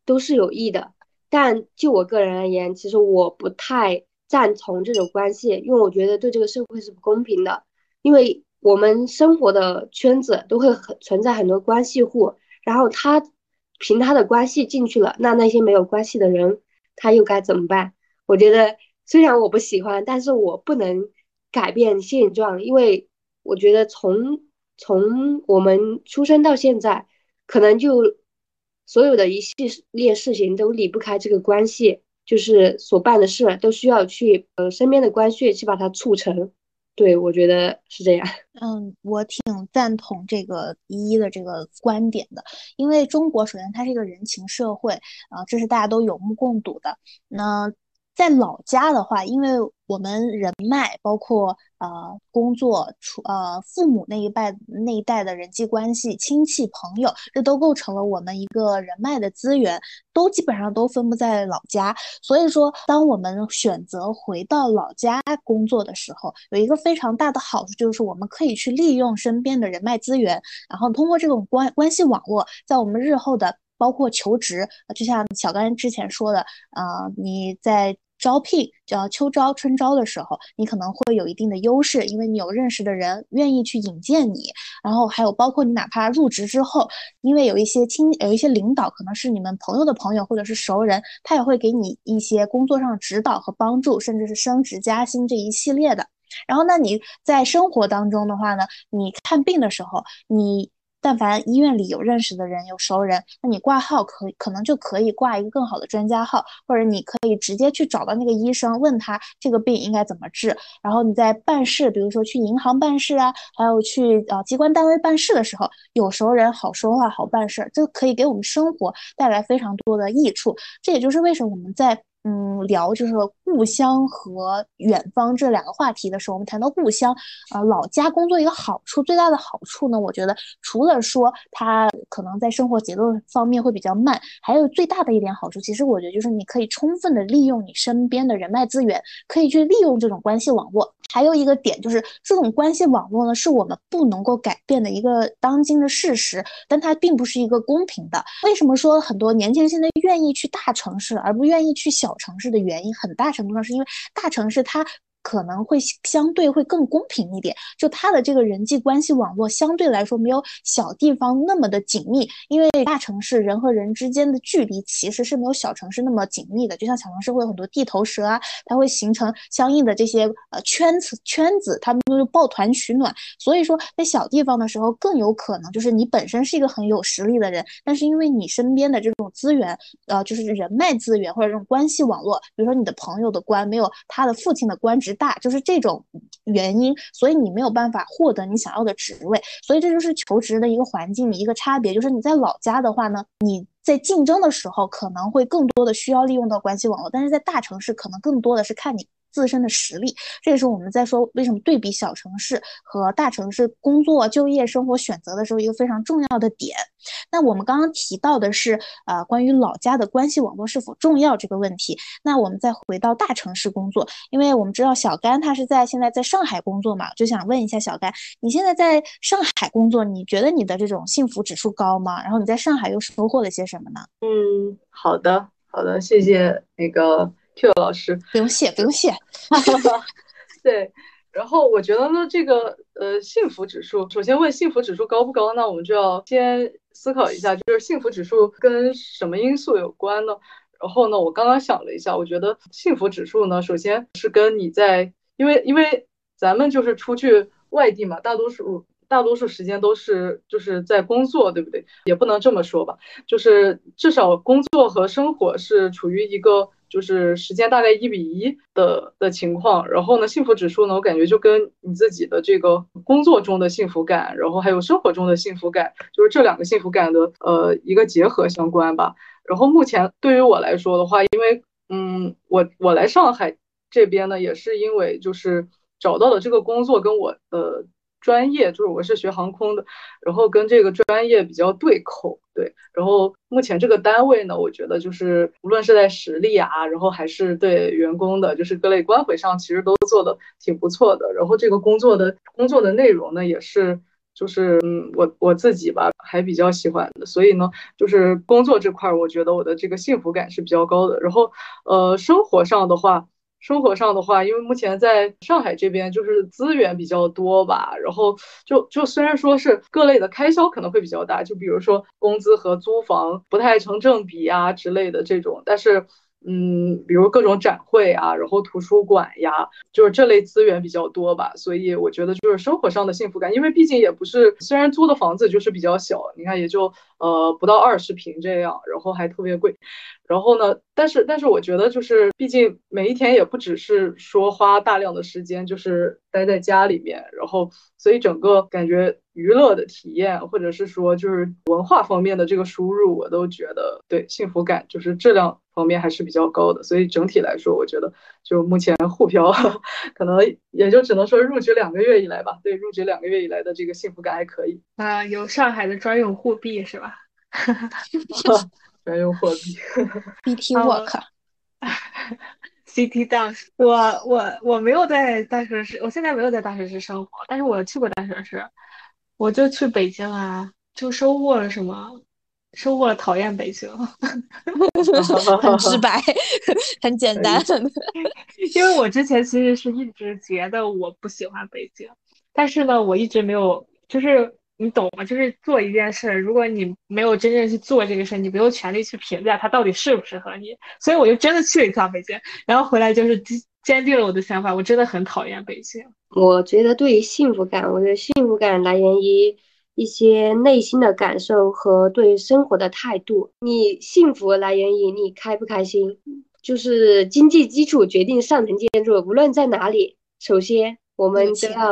都是有益的。但就我个人而言，其实我不太。赞同这种关系，因为我觉得对这个社会是不公平的，因为我们生活的圈子都会很存在很多关系户，然后他凭他的关系进去了，那那些没有关系的人他又该怎么办？我觉得虽然我不喜欢，但是我不能改变现状，因为我觉得从从我们出生到现在，可能就所有的一系列事情都离不开这个关系。就是所办的事都需要去呃身边的关系去把它促成，对我觉得是这样。嗯，我挺赞同这个一一的这个观点的，因为中国首先它是一个人情社会啊，这是大家都有目共睹的。那在老家的话，因为我们人脉包括呃工作、出呃父母那一代那一代的人际关系、亲戚朋友，这都构成了我们一个人脉的资源，都基本上都分布在老家。所以说，当我们选择回到老家工作的时候，有一个非常大的好处，就是我们可以去利用身边的人脉资源，然后通过这种关关系网络，在我们日后的包括求职，就像小甘之前说的，呃，你在。招聘叫秋招、春招的时候，你可能会有一定的优势，因为你有认识的人愿意去引荐你。然后还有包括你哪怕入职之后，因为有一些亲、有一些领导可能是你们朋友的朋友或者是熟人，他也会给你一些工作上指导和帮助，甚至是升职加薪这一系列的。然后，那你在生活当中的话呢，你看病的时候，你。但凡医院里有认识的人、有熟人，那你挂号可可能就可以挂一个更好的专家号，或者你可以直接去找到那个医生，问他这个病应该怎么治。然后你在办事，比如说去银行办事啊，还有去呃机关单位办事的时候，有熟人好说话、好办事，这可以给我们生活带来非常多的益处。这也就是为什么我们在嗯聊就是故乡和远方这两个话题的时候，我们谈到故乡，呃，老家工作一个好处，最大的好处呢，我觉得除了说它可能在生活节奏方面会比较慢，还有最大的一点好处，其实我觉得就是你可以充分的利用你身边的人脉资源，可以去利用这种关系网络。还有一个点就是，这种关系网络呢，是我们不能够改变的一个当今的事实，但它并不是一个公平的。为什么说很多年轻人现在愿意去大城市，而不愿意去小城市的原因，很大程度上是因为大城市它。可能会相对会更公平一点，就他的这个人际关系网络相对来说没有小地方那么的紧密，因为大城市人和人之间的距离其实是没有小城市那么紧密的。就像小城市会有很多地头蛇啊，它会形成相应的这些呃圈子圈子，他们就抱团取暖。所以说在小地方的时候，更有可能就是你本身是一个很有实力的人，但是因为你身边的这种资源，呃，就是人脉资源或者这种关系网络，比如说你的朋友的官没有他的父亲的官职。大就是这种原因，所以你没有办法获得你想要的职位，所以这就是求职的一个环境一个差别。就是你在老家的话呢，你在竞争的时候可能会更多的需要利用到关系网络，但是在大城市可能更多的是看你。自身的实力，这也是我们在说为什么对比小城市和大城市工作、就业、生活选择的时候一个非常重要的点。那我们刚刚提到的是，呃，关于老家的关系网络是否重要这个问题。那我们再回到大城市工作，因为我们知道小甘他是在现在在上海工作嘛，就想问一下小甘，你现在在上海工作，你觉得你的这种幸福指数高吗？然后你在上海又收获了些什么呢？嗯，好的，好的，谢谢那个。Q 老师，不用谢，不用谢。对，然后我觉得呢，这个呃幸福指数，首先问幸福指数高不高，那我们就要先思考一下，就是幸福指数跟什么因素有关呢？然后呢，我刚刚想了一下，我觉得幸福指数呢，首先是跟你在，因为因为咱们就是出去外地嘛，大多数。大多数时间都是就是在工作，对不对？也不能这么说吧，就是至少工作和生活是处于一个就是时间大概一比一的的情况。然后呢，幸福指数呢，我感觉就跟你自己的这个工作中的幸福感，然后还有生活中的幸福感，就是这两个幸福感的呃一个结合相关吧。然后目前对于我来说的话，因为嗯，我我来上海这边呢，也是因为就是找到了这个工作跟我的。专业就是我是学航空的，然后跟这个专业比较对口，对。然后目前这个单位呢，我觉得就是无论是在实力啊，然后还是对员工的，就是各类关怀上，其实都做的挺不错的。然后这个工作的工作的内容呢，也是就是嗯，我我自己吧还比较喜欢的。所以呢，就是工作这块，我觉得我的这个幸福感是比较高的。然后呃，生活上的话。生活上的话，因为目前在上海这边就是资源比较多吧，然后就就虽然说是各类的开销可能会比较大，就比如说工资和租房不太成正比啊之类的这种，但是。嗯，比如各种展会啊，然后图书馆呀，就是这类资源比较多吧，所以我觉得就是生活上的幸福感，因为毕竟也不是，虽然租的房子就是比较小，你看也就呃不到二十平这样，然后还特别贵，然后呢，但是但是我觉得就是毕竟每一天也不只是说花大量的时间就是待在家里面，然后所以整个感觉。娱乐的体验，或者是说就是文化方面的这个输入，我都觉得对幸福感就是质量方面还是比较高的。所以整体来说，我觉得就目前沪漂 可能也就只能说入职两个月以来吧。对，入职两个月以来的这个幸福感还可以。啊，有上海的专用货币是吧？专用货币，BT Work。City Dance，我我我没有在大城市，我现在没有在大城市生活，但是我去过大城市。我就去北京啊，就收获了什么？收获了讨厌北京，很直白，很简单。因为我之前其实是一直觉得我不喜欢北京，但是呢，我一直没有，就是你懂吗？就是做一件事，如果你没有真正去做这个事，你没有权利去评价它到底适不适合你。所以我就真的去了一趟北京，然后回来就是坚定了我的想法，我真的很讨厌北京。我觉得对于幸福感，我觉得幸福感来源于一些内心的感受和对生活的态度。你幸福来源于你开不开心，就是经济基础决定上层建筑。无论在哪里，首先我们都要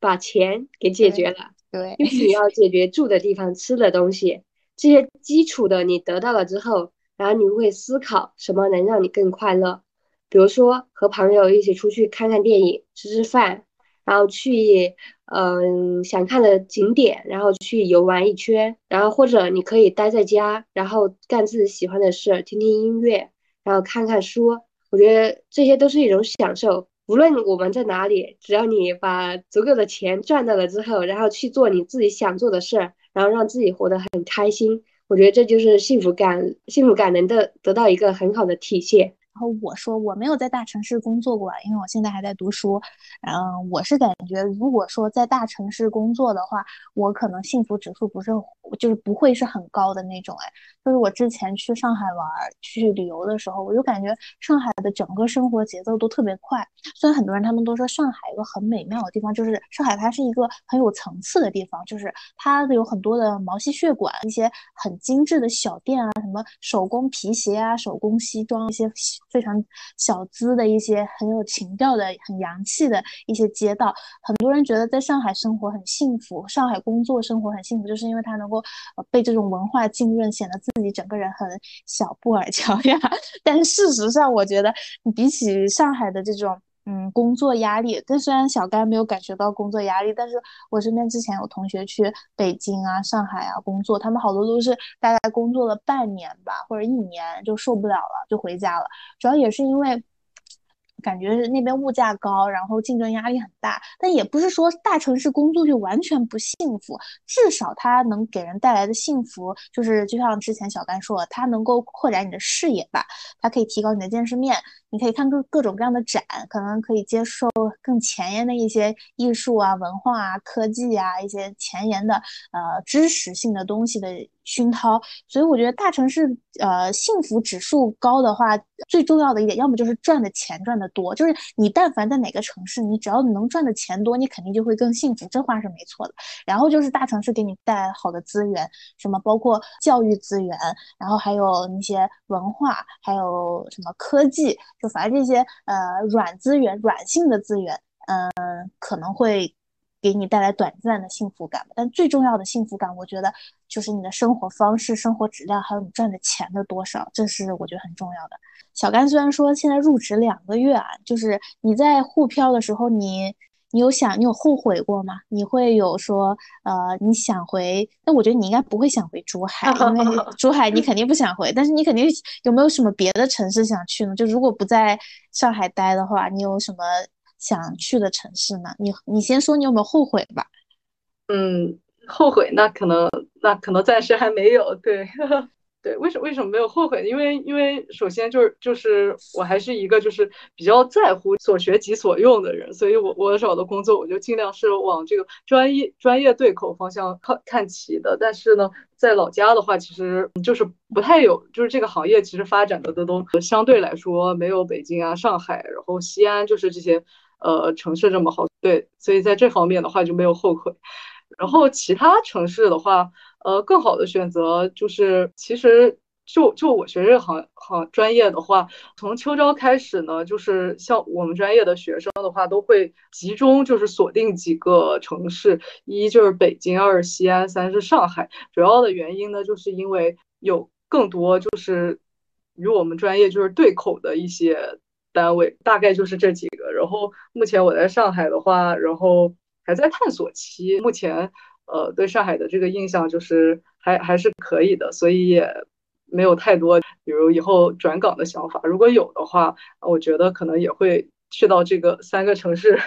把钱给解决了。对，不仅要解决住的地方、吃的东西，这些基础的你得到了之后，然后你会思考什么能让你更快乐，比如说和朋友一起出去看看电影、吃吃饭，然后去嗯想看的景点，然后去游玩一圈，然后或者你可以待在家，然后干自己喜欢的事，听听音乐，然后看看书。我觉得这些都是一种享受。无论我们在哪里，只要你把足够的钱赚到了之后，然后去做你自己想做的事儿，然后让自己活得很开心，我觉得这就是幸福感，幸福感能得得到一个很好的体现。然后我说我没有在大城市工作过，因为我现在还在读书。嗯，我是感觉，如果说在大城市工作的话，我可能幸福指数不是，就是不会是很高的那种。哎，就是我之前去上海玩、去旅游的时候，我就感觉上海的整个生活节奏都特别快。虽然很多人他们都说上海一个很美妙的地方，就是上海它是一个很有层次的地方，就是它有很多的毛细血管，一些很精致的小店啊，什么手工皮鞋啊、手工西装一些。非常小资的一些很有情调的、很洋气的一些街道，很多人觉得在上海生活很幸福，上海工作生活很幸福，就是因为他能够被这种文化浸润，显得自己整个人很小布尔乔亚。但事实上，我觉得比起上海的这种。嗯，工作压力。但虽然小甘没有感觉到工作压力，但是我身边之前有同学去北京啊、上海啊工作，他们好多都是大概工作了半年吧，或者一年就受不了了，就回家了。主要也是因为。感觉是那边物价高，然后竞争压力很大，但也不是说大城市工作就完全不幸福，至少它能给人带来的幸福，就是就像之前小甘说的，它能够扩展你的视野吧，它可以提高你的见识面，你可以看各各种各样的展，可能可以接受更前沿的一些艺术啊、文化啊、科技啊一些前沿的呃知识性的东西的。熏陶，所以我觉得大城市，呃，幸福指数高的话，最重要的一点，要么就是赚的钱赚的多，就是你但凡在哪个城市，你只要能赚的钱多，你肯定就会更幸福，这话是没错的。然后就是大城市给你带来好的资源，什么包括教育资源，然后还有那些文化，还有什么科技，就反正这些呃软资源、软性的资源，嗯，可能会。给你带来短暂的幸福感，但最重要的幸福感，我觉得就是你的生活方式、生活质量，还有你赚的钱的多少，这是我觉得很重要的。小甘虽然说现在入职两个月啊，就是你在沪漂的时候，你你有想你有后悔过吗？你会有说呃你想回？那我觉得你应该不会想回珠海，因为 珠海你肯定不想回，但是你肯定有没有什么别的城市想去呢？就如果不在上海待的话，你有什么？想去的城市呢？你你先说，你有没有后悔吧？嗯，后悔那可能那可能暂时还没有。对对，为什么为什么没有后悔？因为因为首先就是就是我还是一个就是比较在乎所学即所用的人，所以我我找的工作我就尽量是往这个专业专业对口方向看看齐的。但是呢，在老家的话，其实就是不太有，就是这个行业其实发展的的都相对来说没有北京啊、上海，然后西安就是这些。呃，城市这么好，对，所以在这方面的话就没有后悔。然后其他城市的话，呃，更好的选择就是，其实就就我学这行行专业的话，从秋招开始呢，就是像我们专业的学生的话，都会集中就是锁定几个城市，一就是北京，二西安，三是上海。主要的原因呢，就是因为有更多就是与我们专业就是对口的一些。单位大概就是这几个，然后目前我在上海的话，然后还在探索期。目前，呃，对上海的这个印象就是还还是可以的，所以也没有太多，比如以后转岗的想法。如果有的话，我觉得可能也会去到这个三个城市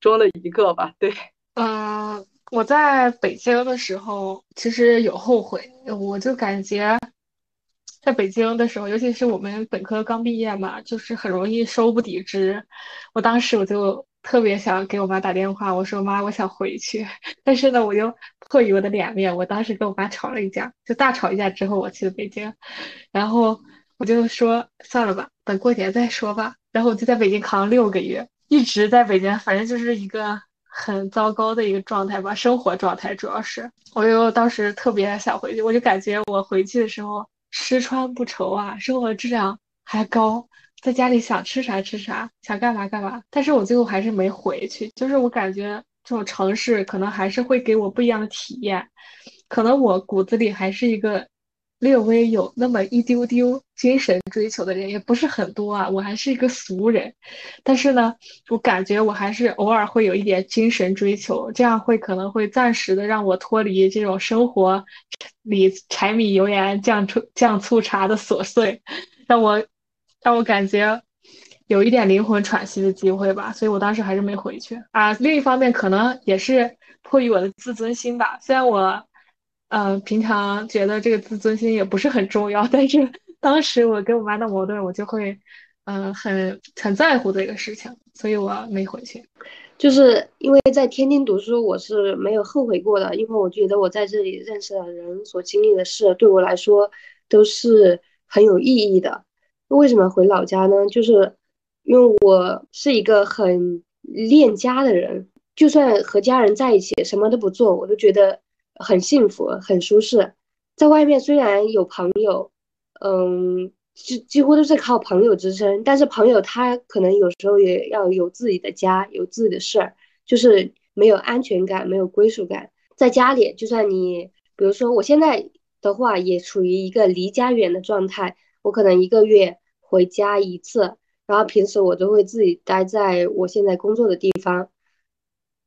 中的一个吧。对，嗯，我在北京的时候其实有后悔，我就感觉。在北京的时候，尤其是我们本科刚毕业嘛，就是很容易收不抵支。我当时我就特别想给我妈打电话，我说妈，我想回去。但是呢，我就迫于我的脸面，我当时跟我妈吵了一架，就大吵一架之后，我去了北京。然后我就说算了吧，等过年再说吧。然后我就在北京扛了六个月，一直在北京，反正就是一个很糟糕的一个状态吧，生活状态主要是。我又当时特别想回去，我就感觉我回去的时候。吃穿不愁啊，生活质量还高，在家里想吃啥吃啥，想干嘛干嘛。但是我最后还是没回去，就是我感觉这种城市可能还是会给我不一样的体验，可能我骨子里还是一个略微有那么一丢丢精神追求的人，也不是很多啊。我还是一个俗人，但是呢，我感觉我还是偶尔会有一点精神追求，这样会可能会暂时的让我脱离这种生活里柴米油盐酱醋酱醋茶的琐碎，让我让我感觉有一点灵魂喘息的机会吧。所以我当时还是没回去啊。另一方面，可能也是迫于我的自尊心吧，虽然我。嗯，平常觉得这个自尊心也不是很重要，但是当时我跟我妈闹矛盾，我就会，嗯，很很在乎这个事情，所以我没回去。就是因为在天津读书，我是没有后悔过的，因为我觉得我在这里认识的人所经历的事，对我来说都是很有意义的。为什么回老家呢？就是因为我是一个很恋家的人，就算和家人在一起，什么都不做，我都觉得。很幸福，很舒适。在外面虽然有朋友，嗯，几几乎都是靠朋友支撑，但是朋友他可能有时候也要有自己的家，有自己的事儿，就是没有安全感，没有归属感。在家里，就算你，比如说我现在的话，也处于一个离家远的状态，我可能一个月回家一次，然后平时我都会自己待在我现在工作的地方。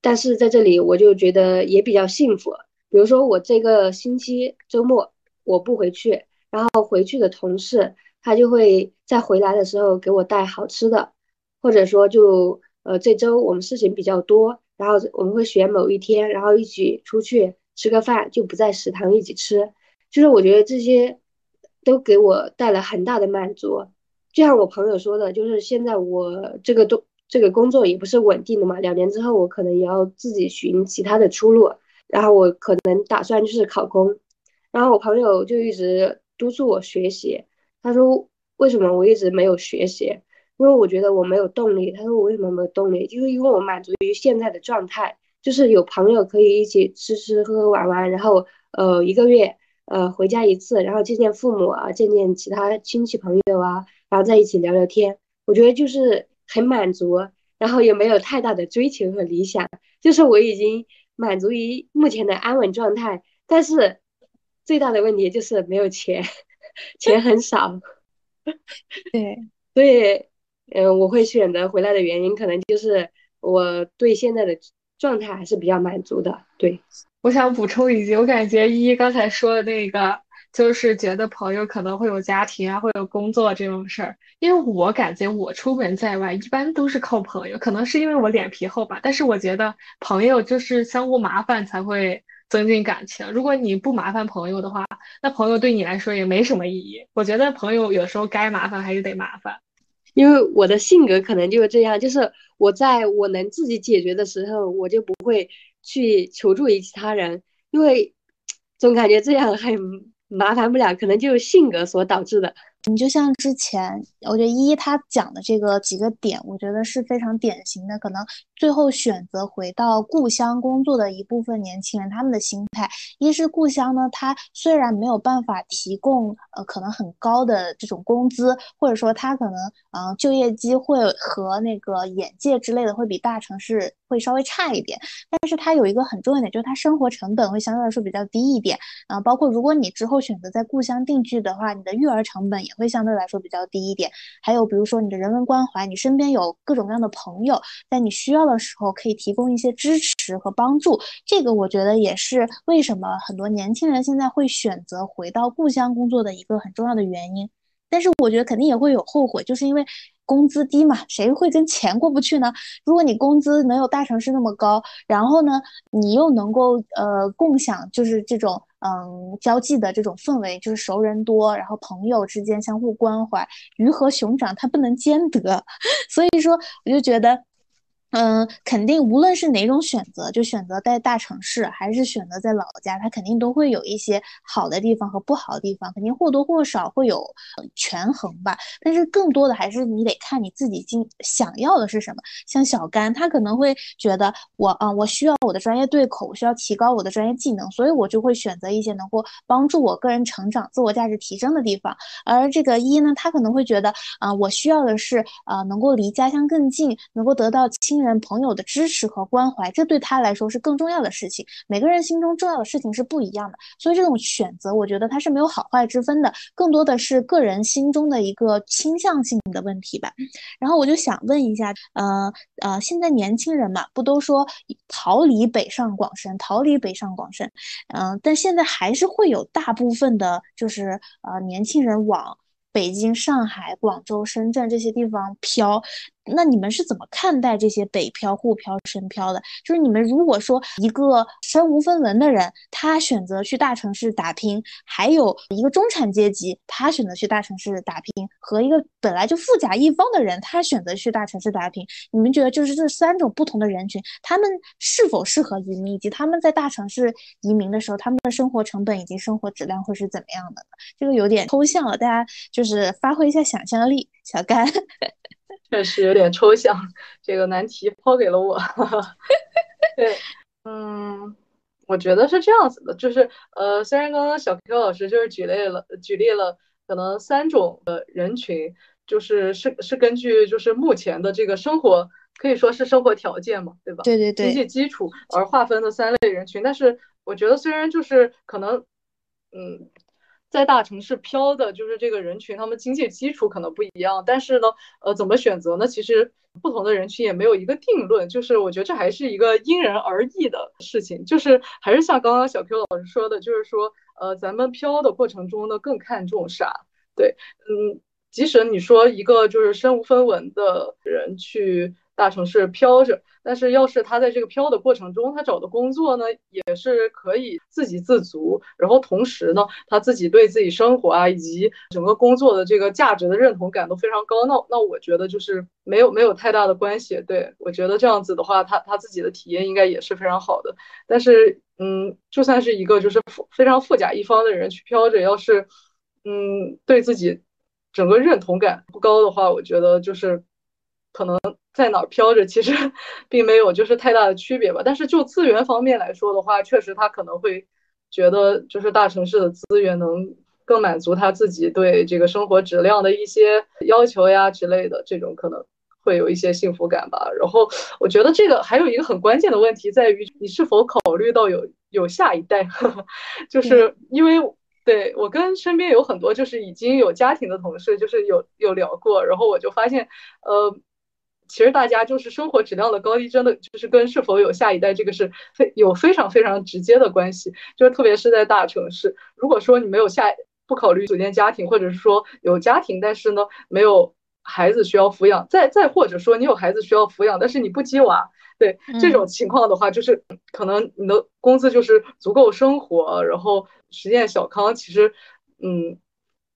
但是在这里，我就觉得也比较幸福。比如说我这个星期周末我不回去，然后回去的同事他就会在回来的时候给我带好吃的，或者说就呃这周我们事情比较多，然后我们会选某一天，然后一起出去吃个饭，就不在食堂一起吃。就是我觉得这些都给我带来很大的满足。就像我朋友说的，就是现在我这个都这个工作也不是稳定的嘛，两年之后我可能也要自己寻其他的出路。然后我可能打算就是考公，然后我朋友就一直督促我学习。他说：“为什么我一直没有学习？因为我觉得我没有动力。”他说：“我为什么没有动力？就是因为我满足于现在的状态，就是有朋友可以一起吃吃喝喝玩玩，然后呃一个月呃回家一次，然后见见父母啊，见见其他亲戚朋友啊，然后在一起聊聊天。我觉得就是很满足，然后也没有太大的追求和理想，就是我已经。”满足于目前的安稳状态，但是最大的问题就是没有钱，钱很少。对，所以，嗯，我会选择回来的原因，可能就是我对现在的状态还是比较满足的。对，我想补充一句，我感觉依依刚才说的那个。就是觉得朋友可能会有家庭啊，会有工作这种事儿，因为我感觉我出门在外一般都是靠朋友，可能是因为我脸皮厚吧。但是我觉得朋友就是相互麻烦才会增进感情。如果你不麻烦朋友的话，那朋友对你来说也没什么意义。我觉得朋友有时候该麻烦还是得麻烦，因为我的性格可能就是这样，就是我在我能自己解决的时候，我就不会去求助于其他人，因为总感觉这样很。麻烦不了，可能就是性格所导致的。你就像之前，我觉得一他讲的这个几个点，我觉得是非常典型的。可能最后选择回到故乡工作的一部分年轻人，他们的心态，一是故乡呢，他虽然没有办法提供呃可能很高的这种工资，或者说他可能嗯就业机会和那个眼界之类的会比大城市会稍微差一点，但是它有一个很重要的点，就是它生活成本会相对来说比较低一点啊。包括如果你之后选择在故乡定居的话，你的育儿成本。也会相对来说比较低一点。还有比如说你的人文关怀，你身边有各种各样的朋友，在你需要的时候可以提供一些支持和帮助。这个我觉得也是为什么很多年轻人现在会选择回到故乡工作的一个很重要的原因。但是我觉得肯定也会有后悔，就是因为工资低嘛，谁会跟钱过不去呢？如果你工资能有大城市那么高，然后呢，你又能够呃共享就是这种。嗯，交际的这种氛围就是熟人多，然后朋友之间相互关怀，鱼和熊掌它不能兼得，所以说我就觉得。嗯，肯定无论是哪种选择，就选择在大城市，还是选择在老家，它肯定都会有一些好的地方和不好的地方，肯定或多或少会有权衡吧。但是更多的还是你得看你自己今想要的是什么。像小甘，他可能会觉得我啊，我需要我的专业对口，我需要提高我的专业技能，所以我就会选择一些能够帮助我个人成长、自我价值提升的地方。而这个一呢，他可能会觉得啊，我需要的是啊，能够离家乡更近，能够得到亲。亲人朋友的支持和关怀，这对他来说是更重要的事情。每个人心中重要的事情是不一样的，所以这种选择，我觉得它是没有好坏之分的，更多的是个人心中的一个倾向性的问题吧。然后我就想问一下，呃呃，现在年轻人嘛，不都说逃离北上广深，逃离北上广深，嗯，但现在还是会有大部分的，就是呃年轻人往。北京、上海、广州、深圳这些地方漂。那你们是怎么看待这些北漂、沪漂、深漂的？就是你们如果说一个身无分文的人，他选择去大城市打拼，还有一个中产阶级，他选择去大城市打拼，和一个本来就富甲一方的人，他选择去大城市打拼，你们觉得就是这三种不同的人群，他们是否适合移民，以及他们在大城市移民的时候，他们的生活成本以及生活质量会是怎么样的？这个有点抽象了，大家就是发挥一下想象力。小甘。确实有点抽象，这个难题抛给了我。对，嗯，我觉得是这样子的，就是呃，虽然刚刚小 Q 老师就是举例了，举例了可能三种的人群，就是是是根据就是目前的这个生活可以说是生活条件嘛，对吧？对对对，经济基础而划分的三类人群，但是我觉得虽然就是可能，嗯。在大城市漂的，就是这个人群，他们经济基础可能不一样，但是呢，呃，怎么选择呢？其实不同的人群也没有一个定论，就是我觉得这还是一个因人而异的事情，就是还是像刚刚小 Q 老师说的，就是说，呃，咱们漂的过程中呢，更看重啥？对，嗯，即使你说一个就是身无分文的人去。大城市飘着，但是要是他在这个飘的过程中，他找的工作呢，也是可以自给自足，然后同时呢，他自己对自己生活啊以及整个工作的这个价值的认同感都非常高，那那我觉得就是没有没有太大的关系。对我觉得这样子的话，他他自己的体验应该也是非常好的。但是，嗯，就算是一个就是富非常富甲一方的人去飘着，要是嗯对自己整个认同感不高的话，我觉得就是可能。在哪儿飘着，其实 并没有就是太大的区别吧。但是就资源方面来说的话，确实他可能会觉得就是大城市的资源能更满足他自己对这个生活质量的一些要求呀之类的，这种可能会有一些幸福感吧。然后我觉得这个还有一个很关键的问题在于你是否考虑到有有下一代，就是因为对我跟身边有很多就是已经有家庭的同事，就是有有聊过，然后我就发现呃。其实大家就是生活质量的高低，真的就是跟是否有下一代这个是非有非常非常直接的关系。就是特别是在大城市，如果说你没有下不考虑组建家庭，或者是说有家庭但是呢没有孩子需要抚养，再再或者说你有孩子需要抚养，但是你不鸡娃，对这种情况的话，就是可能你的工资就是足够生活，然后实现小康，其实嗯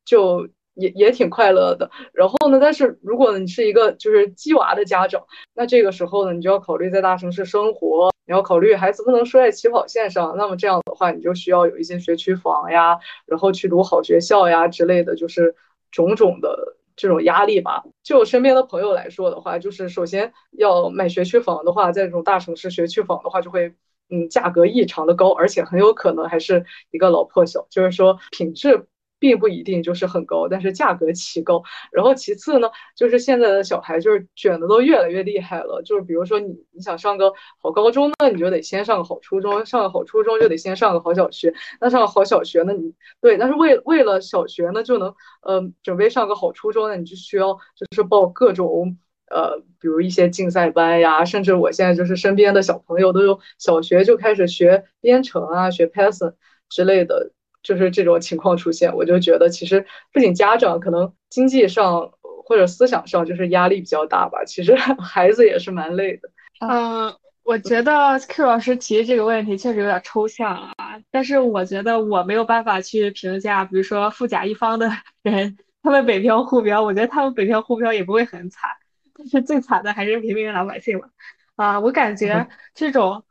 就。也也挺快乐的，然后呢，但是如果你是一个就是鸡娃的家长，那这个时候呢，你就要考虑在大城市生活，你要考虑孩子不能输在起跑线上，那么这样的话，你就需要有一些学区房呀，然后去读好学校呀之类的，就是种种的这种压力吧。就我身边的朋友来说的话，就是首先要买学区房的话，在这种大城市学区房的话，就会嗯价格异常的高，而且很有可能还是一个老破小，就是说品质。并不一定就是很高，但是价格奇高。然后其次呢，就是现在的小孩就是卷的都越来越厉害了。就是比如说你你想上个好高中，那你就得先上个好初中；上个好初中就得先上个好小学。那上个好小学呢，你对，但是为为了小学呢就能嗯准备上个好初中，那你就需要就是报各种呃，比如一些竞赛班呀，甚至我现在就是身边的小朋友都有小学就开始学编程啊，学 Python 之类的。就是这种情况出现，我就觉得其实不仅家长可能经济上或者思想上就是压力比较大吧，其实 孩子也是蛮累的。嗯，我觉得 Q 老师提的这个问题确实有点抽象啊，但是我觉得我没有办法去评价，比如说富甲一方的 人，他们北漂沪漂，我觉得他们北漂沪漂也不会很惨，但是最惨的还是平民老百姓了。啊，我感觉这种。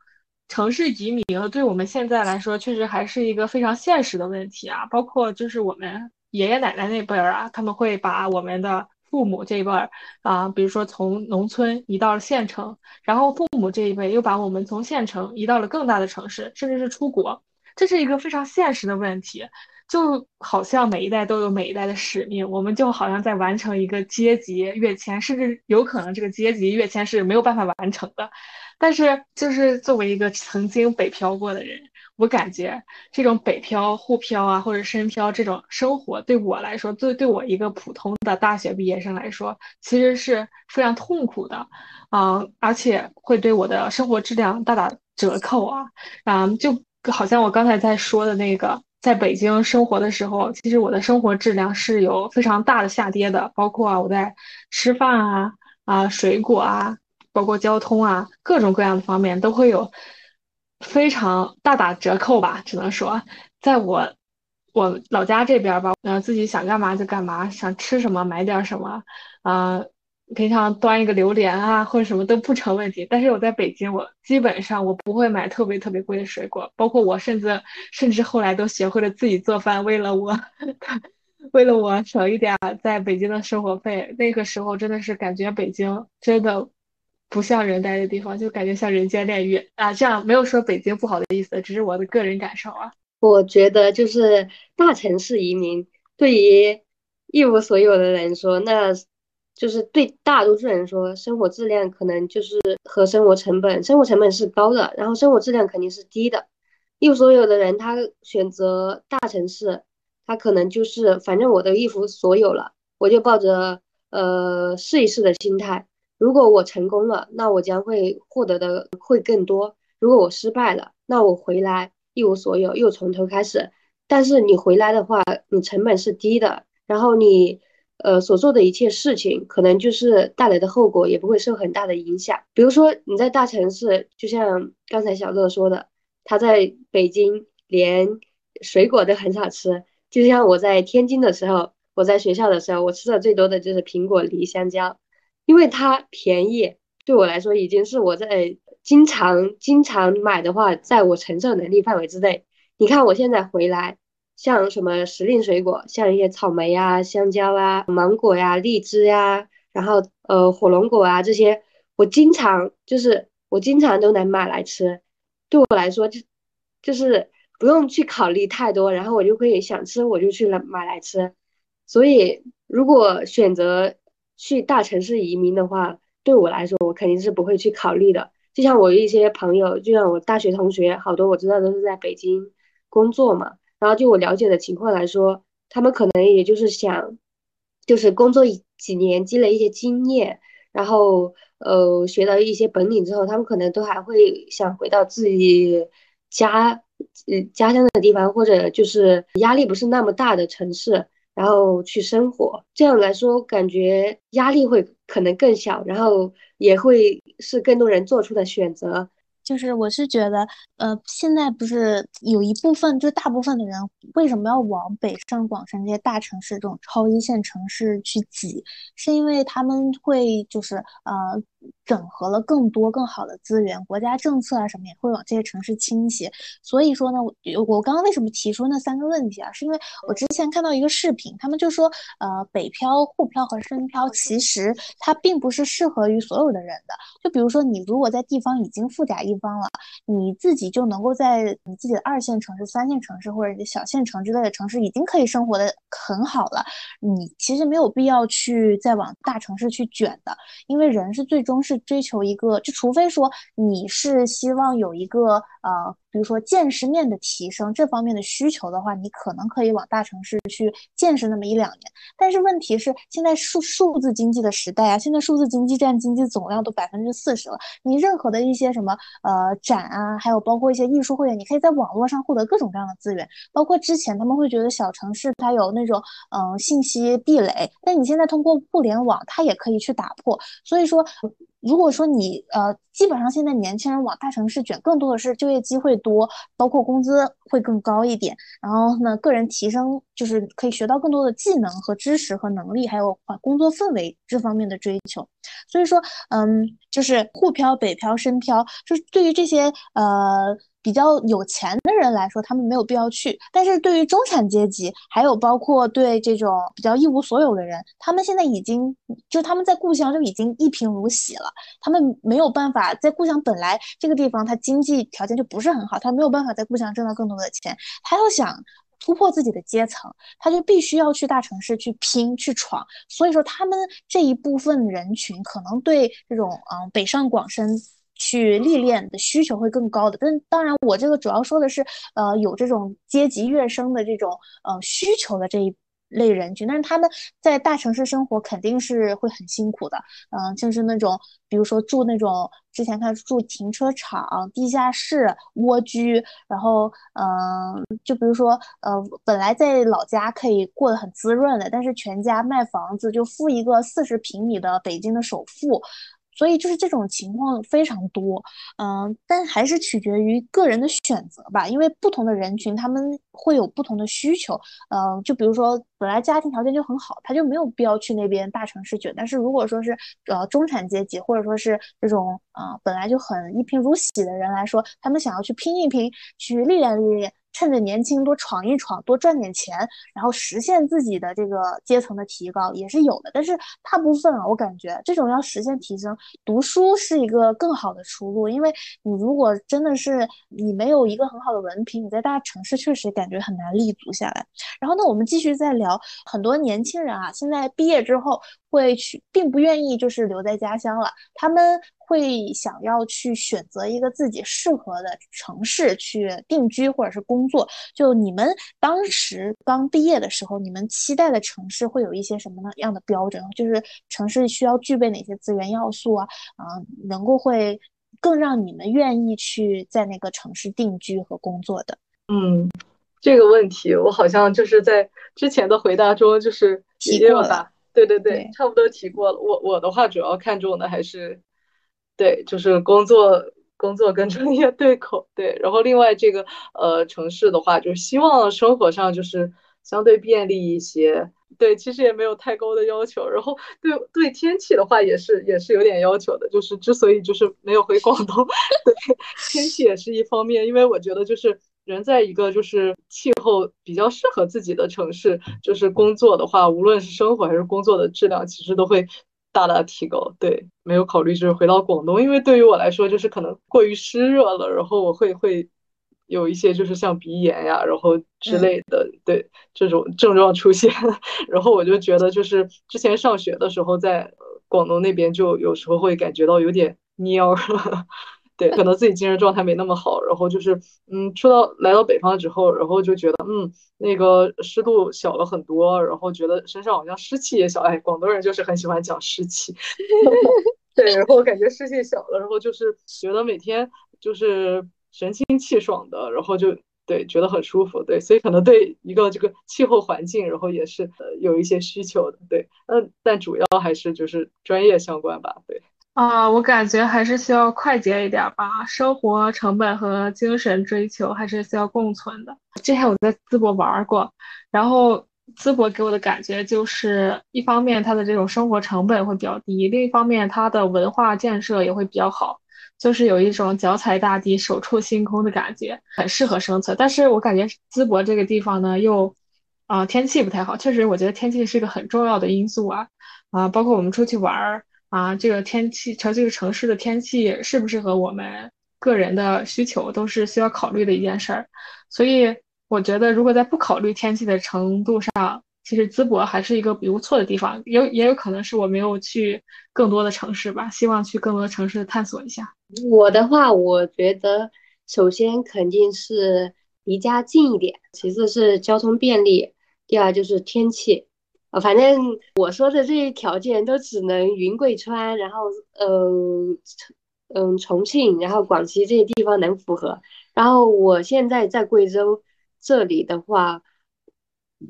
城市移民对我们现在来说，确实还是一个非常现实的问题啊。包括就是我们爷爷奶奶那辈儿啊，他们会把我们的父母这一辈儿啊，比如说从农村移到了县城，然后父母这一辈又把我们从县城移到了更大的城市，甚至是出国。这是一个非常现实的问题。就好像每一代都有每一代的使命，我们就好像在完成一个阶级跃迁，甚至有可能这个阶级跃迁是没有办法完成的。但是，就是作为一个曾经北漂过的人，我感觉这种北漂、沪漂啊，或者深漂这种生活，对我来说，对对我一个普通的大学毕业生来说，其实是非常痛苦的，啊，而且会对我的生活质量大打折扣啊，啊，就好像我刚才在说的那个，在北京生活的时候，其实我的生活质量是有非常大的下跌的，包括啊，我在吃饭啊，啊，水果啊。包括交通啊，各种各样的方面都会有非常大打折扣吧。只能说，在我我老家这边吧，呃，自己想干嘛就干嘛，想吃什么买点什么，啊，平常端一个榴莲啊或者什么都不成问题。但是我在北京，我基本上我不会买特别特别贵的水果，包括我甚至甚至后来都学会了自己做饭，为了我，为了我省一点在北京的生活费。那个时候真的是感觉北京真的。不像人待的地方，就感觉像人间炼狱啊！这样没有说北京不好的意思，只是我的个人感受啊。我觉得就是大城市移民对于一无所有的人说，那就是对大多数人说，生活质量可能就是和生活成本，生活成本是高的，然后生活质量肯定是低的。一无所有的人，他选择大城市，他可能就是反正我都一无所有了，我就抱着呃试一试的心态。如果我成功了，那我将会获得的会更多；如果我失败了，那我回来一无所有，又从头开始。但是你回来的话，你成本是低的，然后你呃所做的一切事情，可能就是带来的后果也不会受很大的影响。比如说你在大城市，就像刚才小乐说的，他在北京连水果都很少吃，就像我在天津的时候，我在学校的时候，我吃的最多的就是苹果、梨、香蕉。因为它便宜，对我来说已经是我在经常经常买的话，在我承受能力范围之内。你看我现在回来，像什么时令水果，像一些草莓呀、香蕉啊、芒果呀、荔枝呀，然后呃火龙果啊这些，我经常就是我经常都能买来吃。对我来说就就是不用去考虑太多，然后我就可以想吃我就去买来吃。所以如果选择。去大城市移民的话，对我来说，我肯定是不会去考虑的。就像我一些朋友，就像我大学同学，好多我知道都是在北京工作嘛。然后就我了解的情况来说，他们可能也就是想，就是工作几年，积累一些经验，然后呃学到一些本领之后，他们可能都还会想回到自己家，呃家乡的地方，或者就是压力不是那么大的城市。然后去生活，这样来说感觉压力会可能更小，然后也会是更多人做出的选择。就是我是觉得，呃，现在不是有一部分，就大部分的人为什么要往北上广深这些大城市这种超一线城市去挤，是因为他们会就是呃。整合了更多更好的资源，国家政策啊什么也会往这些城市倾斜。所以说呢，我我刚刚为什么提出那三个问题啊？是因为我之前看到一个视频，他们就说，呃，北漂、沪漂和深漂其实它并不是适合于所有的人的。就比如说，你如果在地方已经富甲一方了，你自己就能够在你自己的二线城市、三线城市或者你的小县城之类的城市已经可以生活的很好了，你其实没有必要去再往大城市去卷的，因为人是最终是。追求一个，就除非说你是希望有一个呃，比如说见识面的提升这方面的需求的话，你可能可以往大城市去见识那么一两年。但是问题是，现在数数字经济的时代啊，现在数字经济占经济总量都百分之四十了。你任何的一些什么呃展啊，还有包括一些艺术会员，你可以在网络上获得各种各样的资源。包括之前他们会觉得小城市它有那种嗯信息壁垒，但你现在通过互联网，它也可以去打破。所以说。如果说你呃，基本上现在年轻人往大城市卷，更多的是就业机会多，包括工资会更高一点，然后呢，个人提升就是可以学到更多的技能和知识和能力，还有啊工作氛围这方面的追求。所以说，嗯，就是沪漂、北漂、深漂，就是对于这些呃。比较有钱的人来说，他们没有必要去；但是对于中产阶级，还有包括对这种比较一无所有的人，他们现在已经就他们在故乡就已经一贫如洗了，他们没有办法在故乡本来这个地方他经济条件就不是很好，他没有办法在故乡挣到更多的钱，他要想。突破自己的阶层，他就必须要去大城市去拼去闯。所以说，他们这一部分人群可能对这种嗯北上广深去历练的需求会更高的。但当然，我这个主要说的是，呃，有这种阶级跃升的这种呃需求的这一。类人群，但是他们在大城市生活肯定是会很辛苦的，嗯，就是那种，比如说住那种之前看住停车场、地下室、蜗居，然后，嗯，就比如说，呃，本来在老家可以过得很滋润的，但是全家卖房子就付一个四十平米的北京的首付。所以就是这种情况非常多，嗯，但还是取决于个人的选择吧，因为不同的人群他们会有不同的需求，嗯，就比如说本来家庭条件就很好，他就没有必要去那边大城市卷，但是如果说是呃中产阶级或者说是这种啊本来就很一贫如洗的人来说，他们想要去拼一拼，去历练历练。趁着年轻多闯一闯，多赚点钱，然后实现自己的这个阶层的提高也是有的。但是大部分啊，我感觉这种要实现提升，读书是一个更好的出路。因为你如果真的是你没有一个很好的文凭，你在大城市确实感觉很难立足下来。然后呢，我们继续再聊，很多年轻人啊，现在毕业之后。会去，并不愿意就是留在家乡了。他们会想要去选择一个自己适合的城市去定居或者是工作。就你们当时刚毕业的时候，你们期待的城市会有一些什么样的标准？就是城市需要具备哪些资源要素啊？啊，能够会更让你们愿意去在那个城市定居和工作的？嗯，这个问题我好像就是在之前的回答中就是提过了。对对对，差不多提过了。我我的话主要看重的还是，对，就是工作工作跟专业对口。对，然后另外这个呃城市的话，就是希望生活上就是相对便利一些。对，其实也没有太高的要求。然后对对天气的话，也是也是有点要求的。就是之所以就是没有回广东，对天气也是一方面，因为我觉得就是。人在一个就是气候比较适合自己的城市，就是工作的话，无论是生活还是工作的质量，其实都会大大提高。对，没有考虑就是回到广东，因为对于我来说，就是可能过于湿热了，然后我会会有一些就是像鼻炎呀，然后之类的，对这种症状出现。然后我就觉得，就是之前上学的时候，在广东那边就有时候会感觉到有点蔫。对，可能自己精神状态没那么好，然后就是，嗯，出到来到北方之后，然后就觉得，嗯，那个湿度小了很多，然后觉得身上好像湿气也小。哎，广东人就是很喜欢讲湿气，对，然后感觉湿气小了，然后就是觉得每天就是神清气爽的，然后就对，觉得很舒服，对，所以可能对一个这个气候环境，然后也是有一些需求的，对，嗯，但主要还是就是专业相关吧，对。啊，我感觉还是需要快捷一点吧，生活成本和精神追求还是需要共存的。之前我在淄博玩过，然后淄博给我的感觉就是，一方面它的这种生活成本会比较低，另一方面它的文化建设也会比较好，就是有一种脚踩大地、手触星空的感觉，很适合生存。但是我感觉淄博这个地方呢，又啊天气不太好，确实我觉得天气是个很重要的因素啊啊，包括我们出去玩儿。啊，这个天气，城这个城市的天气适不适合我们个人的需求，都是需要考虑的一件事儿。所以我觉得，如果在不考虑天气的程度上，其实淄博还是一个不错的地方。有也有可能是我没有去更多的城市吧，希望去更多的城市探索一下。我的话，我觉得首先肯定是离家近一点，其次是交通便利，第二就是天气。反正我说的这些条件都只能云贵川，然后嗯嗯重庆，然后广西这些地方能符合。然后我现在在贵州这里的话，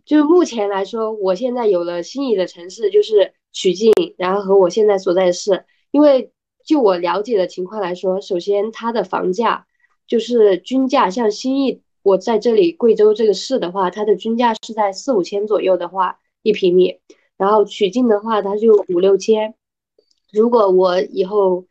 就目前来说，我现在有了心仪的城市，就是曲靖，然后和我现在所在市。因为就我了解的情况来说，首先它的房价就是均价，像新义，我在这里贵州这个市的话，它的均价是在四五千左右的话。一平米，然后取境的话，它就五六千。如果我以后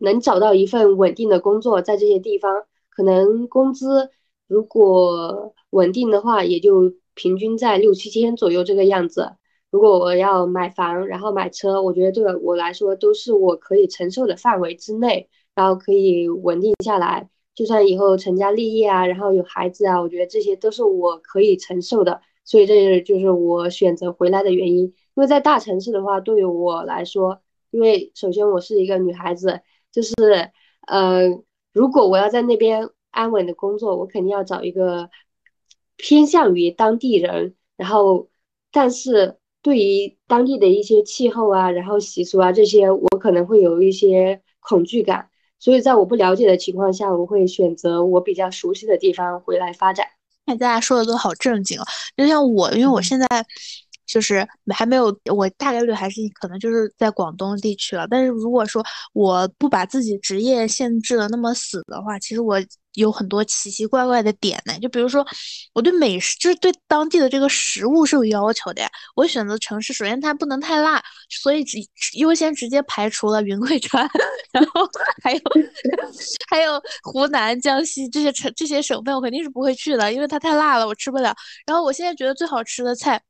能找到一份稳定的工作，在这些地方，可能工资如果稳定的话，也就平均在六七千左右这个样子。如果我要买房，然后买车，我觉得对我来说都是我可以承受的范围之内，然后可以稳定下来，就算以后成家立业啊，然后有孩子啊，我觉得这些都是我可以承受的，所以这就是我选择回来的原因。因为在大城市的话，对于我来说，因为首先我是一个女孩子，就是呃，如果我要在那边安稳的工作，我肯定要找一个偏向于当地人，然后但是对于当地的一些气候啊，然后习俗啊这些，我可能会有一些恐惧感。所以在我不了解的情况下，我会选择我比较熟悉的地方回来发展。看大家说的都好正经哦，就像我，因为我现在就是还没有，我大概率还是可能就是在广东地区了。但是如果说我不把自己职业限制的那么死的话，其实我。有很多奇奇怪怪的点呢，就比如说，我对美食，就是对当地的这个食物是有要求的呀。我选择城市，首先它不能太辣，所以只优先直接排除了云贵川，然后还有 还有湖南、江西这些城这些省份，我肯定是不会去的，因为它太辣了，我吃不了。然后我现在觉得最好吃的菜，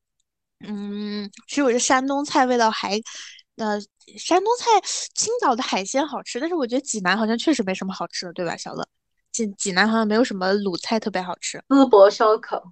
嗯，其实我觉得山东菜，味道还，呃，山东菜青岛的海鲜好吃，但是我觉得济南好像确实没什么好吃的，对吧，小乐？济济南好像没有什么鲁菜特别好吃，淄博烧烤，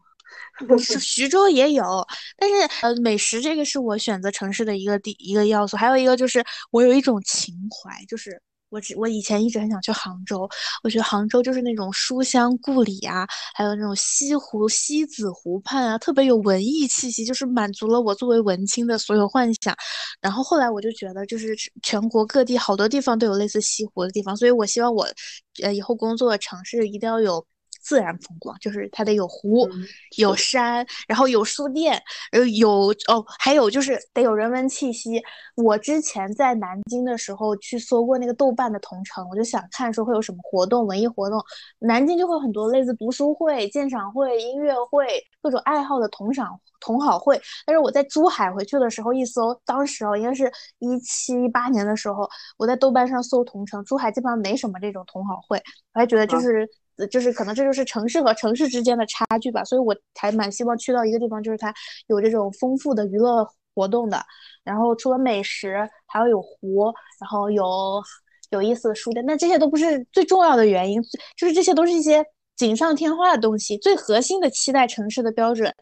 是徐州也有，但是呃，美食这个是我选择城市的一个第一个要素，还有一个就是我有一种情怀，就是。我只我以前一直很想去杭州，我觉得杭州就是那种书香故里啊，还有那种西湖西子湖畔啊，特别有文艺气息，就是满足了我作为文青的所有幻想。然后后来我就觉得，就是全国各地好多地方都有类似西湖的地方，所以我希望我，呃，以后工作的城市一定要有。自然风光就是它得有湖，有山，然后有书店，呃，有哦，还有就是得有人文气息。我之前在南京的时候去搜过那个豆瓣的同城，我就想看说会有什么活动，文艺活动。南京就会很多类似读书会、鉴赏会、音乐会，各种爱好的同赏同好会。但是我在珠海回去的时候一搜，当时哦应该是一七一八年的时候，我在豆瓣上搜同城，珠海基本上没什么这种同好会，我还觉得就是。就是可能这就是城市和城市之间的差距吧，所以我还蛮希望去到一个地方，就是它有这种丰富的娱乐活动的。然后除了美食，还要有湖，然后有有意思的书店。那这些都不是最重要的原因，就是这些都是一些锦上添花的东西。最核心的期待城市的标准，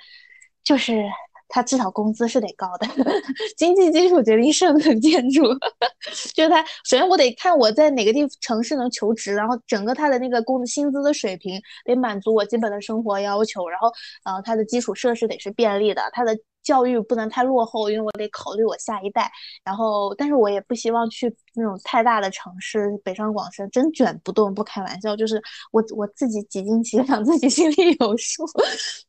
就是。他至少工资是得高的，经济基础决定上层建筑。就是他，首先我得看我在哪个地城市能求职，然后整个他的那个工薪资的水平得满足我基本的生活要求，然后呃，他的基础设施得是便利的，他的。教育不能太落后，因为我得考虑我下一代。然后，但是我也不希望去那种太大的城市，北上广深真卷不动，不开玩笑。就是我我自己几斤几两，自己心里有数。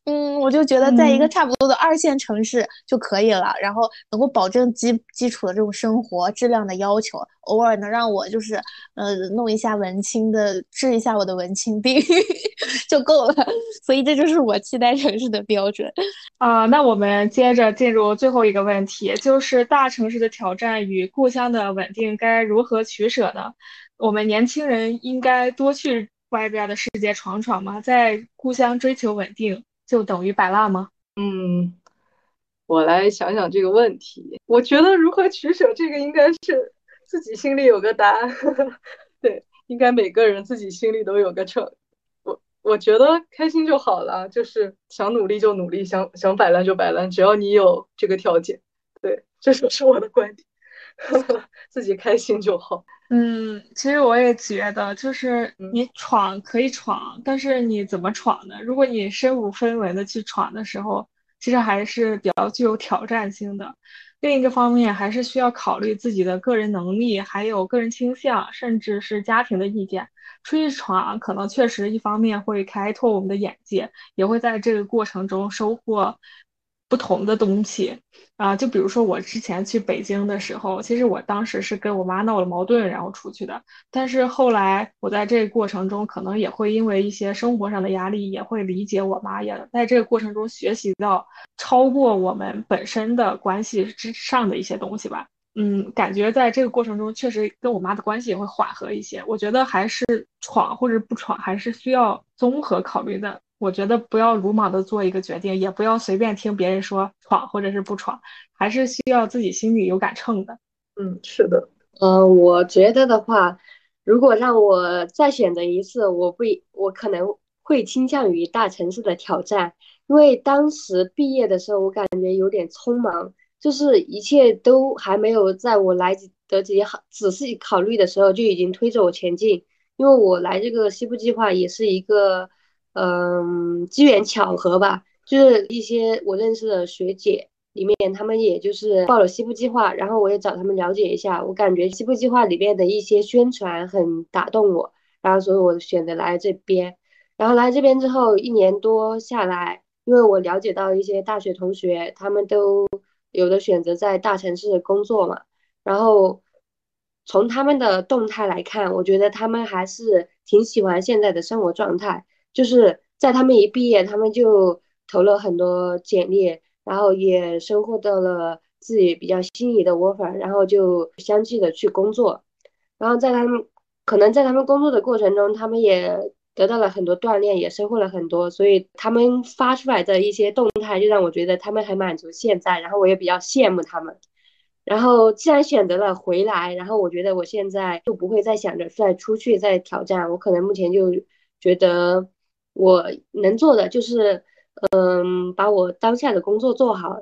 嗯，我就觉得在一个差不多的二线城市就可以了，然后能够保证基基础的这种生活质量的要求。偶尔能让我就是呃弄一下文青的治一下我的文青病 就够了，所以这就是我期待城市的标准啊。那我们接着进入最后一个问题，就是大城市的挑战与故乡的稳定该如何取舍呢？我们年轻人应该多去外边的世界闯闯吗？在故乡追求稳定就等于摆烂吗？嗯，我来想想这个问题。我觉得如何取舍，这个应该是。自己心里有个答案，对，应该每个人自己心里都有个 秤。我我觉得开心就好了，就是想努力就努力，想想摆烂就摆烂，只要你有这个条件。对，这就是我的观点，自己开心就好。嗯，其实我也觉得，就是你闯可以闯，但是你怎么闯呢？如果你身无分文的去闯的时候，其实还是比较具有挑战性的。另一个方面，还是需要考虑自己的个人能力，还有个人倾向，甚至是家庭的意见。出去闯，可能确实一方面会开拓我们的眼界，也会在这个过程中收获。不同的东西啊，就比如说我之前去北京的时候，其实我当时是跟我妈闹了矛盾，然后出去的。但是后来我在这个过程中，可能也会因为一些生活上的压力，也会理解我妈，也在这个过程中学习到超过我们本身的关系之上的一些东西吧。嗯，感觉在这个过程中，确实跟我妈的关系也会缓和一些。我觉得还是闯或者不闯，还是需要综合考虑的。我觉得不要鲁莽的做一个决定，也不要随便听别人说闯或者是不闯，还是需要自己心里有杆秤的。嗯，是的。呃，我觉得的话，如果让我再选择一次，我会我可能会倾向于大城市的挑战，因为当时毕业的时候，我感觉有点匆忙，就是一切都还没有在我来得及好仔细考虑的时候，就已经推着我前进。因为我来这个西部计划也是一个，嗯，机缘巧合吧，就是一些我认识的学姐。里面他们也就是报了西部计划，然后我也找他们了解一下，我感觉西部计划里面的一些宣传很打动我，然后所以我选择来这边。然后来这边之后一年多下来，因为我了解到一些大学同学，他们都有的选择在大城市工作嘛，然后从他们的动态来看，我觉得他们还是挺喜欢现在的生活状态，就是在他们一毕业，他们就投了很多简历。然后也收获到了自己比较心仪的 offer，然后就相继的去工作，然后在他们可能在他们工作的过程中，他们也得到了很多锻炼，也收获了很多，所以他们发出来的一些动态就让我觉得他们很满足现在，然后我也比较羡慕他们。然后既然选择了回来，然后我觉得我现在就不会再想着再出去再挑战，我可能目前就觉得我能做的就是。嗯，把我当下的工作做好，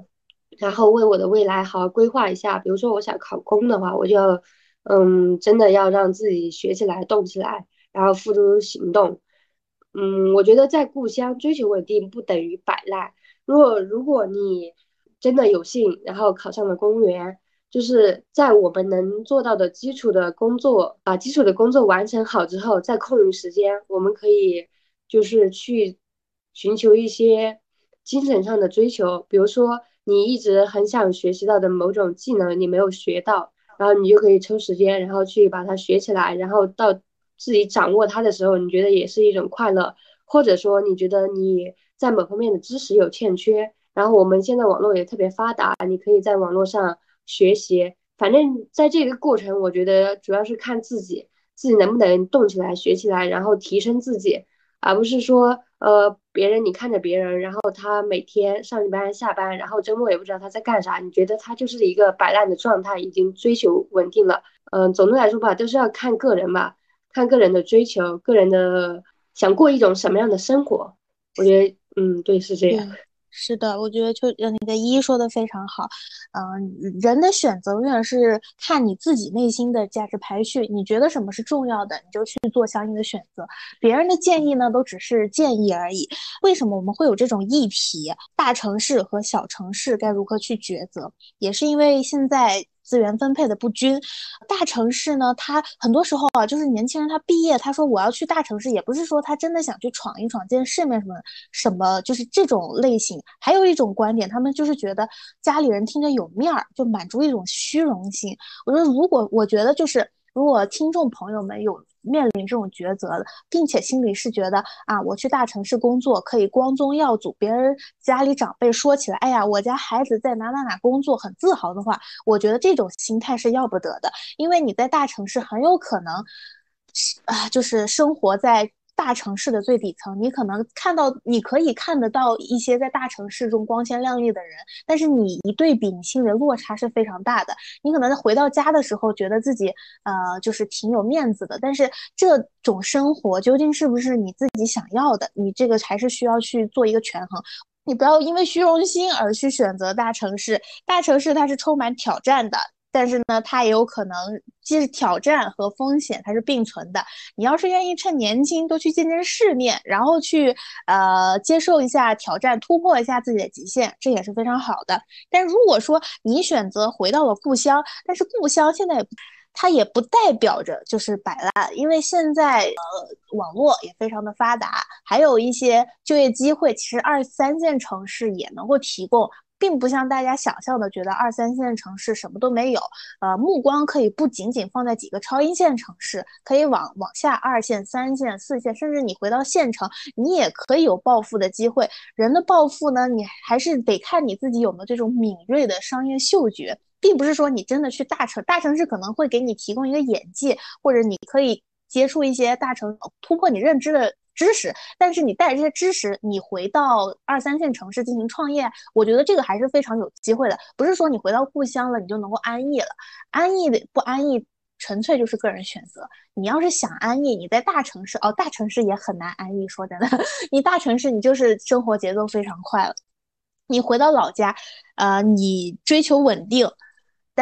然后为我的未来好好规划一下。比如说，我想考公的话，我就要，嗯，真的要让自己学起来、动起来，然后付诸行动。嗯，我觉得在故乡追求稳定不等于摆烂。如果如果你真的有幸，然后考上了公务员，就是在我们能做到的基础的工作，把基础的工作完成好之后，在空余时间，我们可以就是去。寻求一些精神上的追求，比如说你一直很想学习到的某种技能，你没有学到，然后你就可以抽时间，然后去把它学起来，然后到自己掌握它的时候，你觉得也是一种快乐。或者说你觉得你在某方面的知识有欠缺，然后我们现在网络也特别发达，你可以在网络上学习。反正在这个过程，我觉得主要是看自己，自己能不能动起来、学起来，然后提升自己，而不是说。呃，别人你看着别人，然后他每天上班下班，然后周末也不知道他在干啥，你觉得他就是一个摆烂的状态，已经追求稳定了。嗯，总的来说吧，都是要看个人吧，看个人的追求，个人的想过一种什么样的生活。我觉得，嗯，对，是这样。是的，我觉得就那个一说的非常好，嗯，人的选择永远是看你自己内心的价值排序，你觉得什么是重要的，你就去做相应的选择。别人的建议呢，都只是建议而已。为什么我们会有这种议题？大城市和小城市该如何去抉择？也是因为现在。资源分配的不均，大城市呢，他很多时候啊，就是年轻人他毕业，他说我要去大城市，也不是说他真的想去闯一闯、见世面什么什么，就是这种类型。还有一种观点，他们就是觉得家里人听着有面儿，就满足一种虚荣心。我觉得，如果我觉得就是，如果听众朋友们有。面临这种抉择的，并且心里是觉得啊，我去大城市工作可以光宗耀祖，别人家里长辈说起来，哎呀，我家孩子在哪哪哪工作，很自豪的话，我觉得这种心态是要不得的，因为你在大城市很有可能，啊，就是生活在。大城市的最底层，你可能看到，你可以看得到一些在大城市中光鲜亮丽的人，但是你一对比，你心里的落差是非常大的。你可能在回到家的时候，觉得自己呃就是挺有面子的，但是这种生活究竟是不是你自己想要的？你这个还是需要去做一个权衡。你不要因为虚荣心而去选择大城市，大城市它是充满挑战的。但是呢，它也有可能既是挑战和风险，它是并存的。你要是愿意趁年轻多去见见世面，然后去呃接受一下挑战，突破一下自己的极限，这也是非常好的。但如果说你选择回到了故乡，但是故乡现在它也不代表着就是摆烂，因为现在呃网络也非常的发达，还有一些就业机会，其实二三线城市也能够提供。并不像大家想象的，觉得二三线城市什么都没有。呃，目光可以不仅仅放在几个超一线城市，可以往往下二线、三线、四线，甚至你回到县城，你也可以有暴富的机会。人的暴富呢，你还是得看你自己有没有这种敏锐的商业嗅觉，并不是说你真的去大城，大城市可能会给你提供一个眼界，或者你可以接触一些大城，突破你认知的。知识，但是你带着这些知识，你回到二三线城市进行创业，我觉得这个还是非常有机会的。不是说你回到故乡了，你就能够安逸了，安逸的不安逸，纯粹就是个人选择。你要是想安逸，你在大城市哦，大城市也很难安逸。说真的，你大城市你就是生活节奏非常快了。你回到老家，呃，你追求稳定。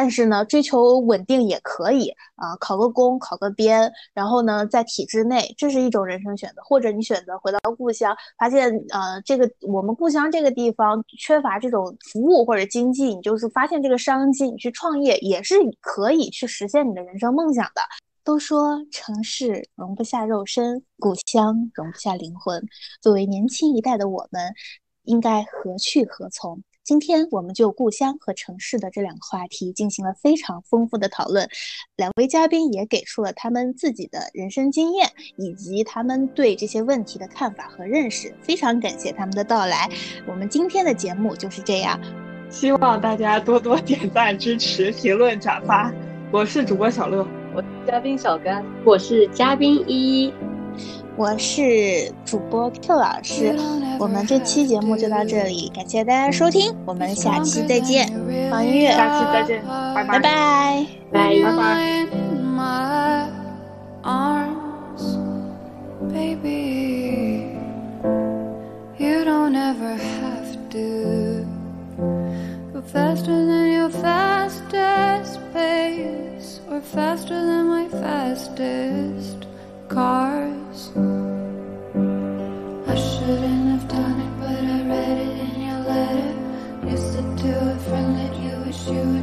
但是呢，追求稳定也可以啊，考个公，考个编，然后呢，在体制内，这是一种人生选择。或者你选择回到故乡，发现呃，这个我们故乡这个地方缺乏这种服务或者经济，你就是发现这个商机，你去创业也是可以去实现你的人生梦想的。都说城市容不下肉身，故乡容不下灵魂。作为年轻一代的我们，应该何去何从？今天我们就故乡和城市的这两个话题进行了非常丰富的讨论，两位嘉宾也给出了他们自己的人生经验以及他们对这些问题的看法和认识，非常感谢他们的到来。我们今天的节目就是这样，希望大家多多点赞、支持、评论、转发。我是主播小乐，我是嘉宾小甘，我是嘉宾依依。我是主播 Q 老师，我们这期节目就到这里，感谢大家收听，我们下期再见，放音乐，下期再见，拜拜，拜拜，拜拜。Cars. I shouldn't have done it, but I read it in your letter. You said to a friend that you wish you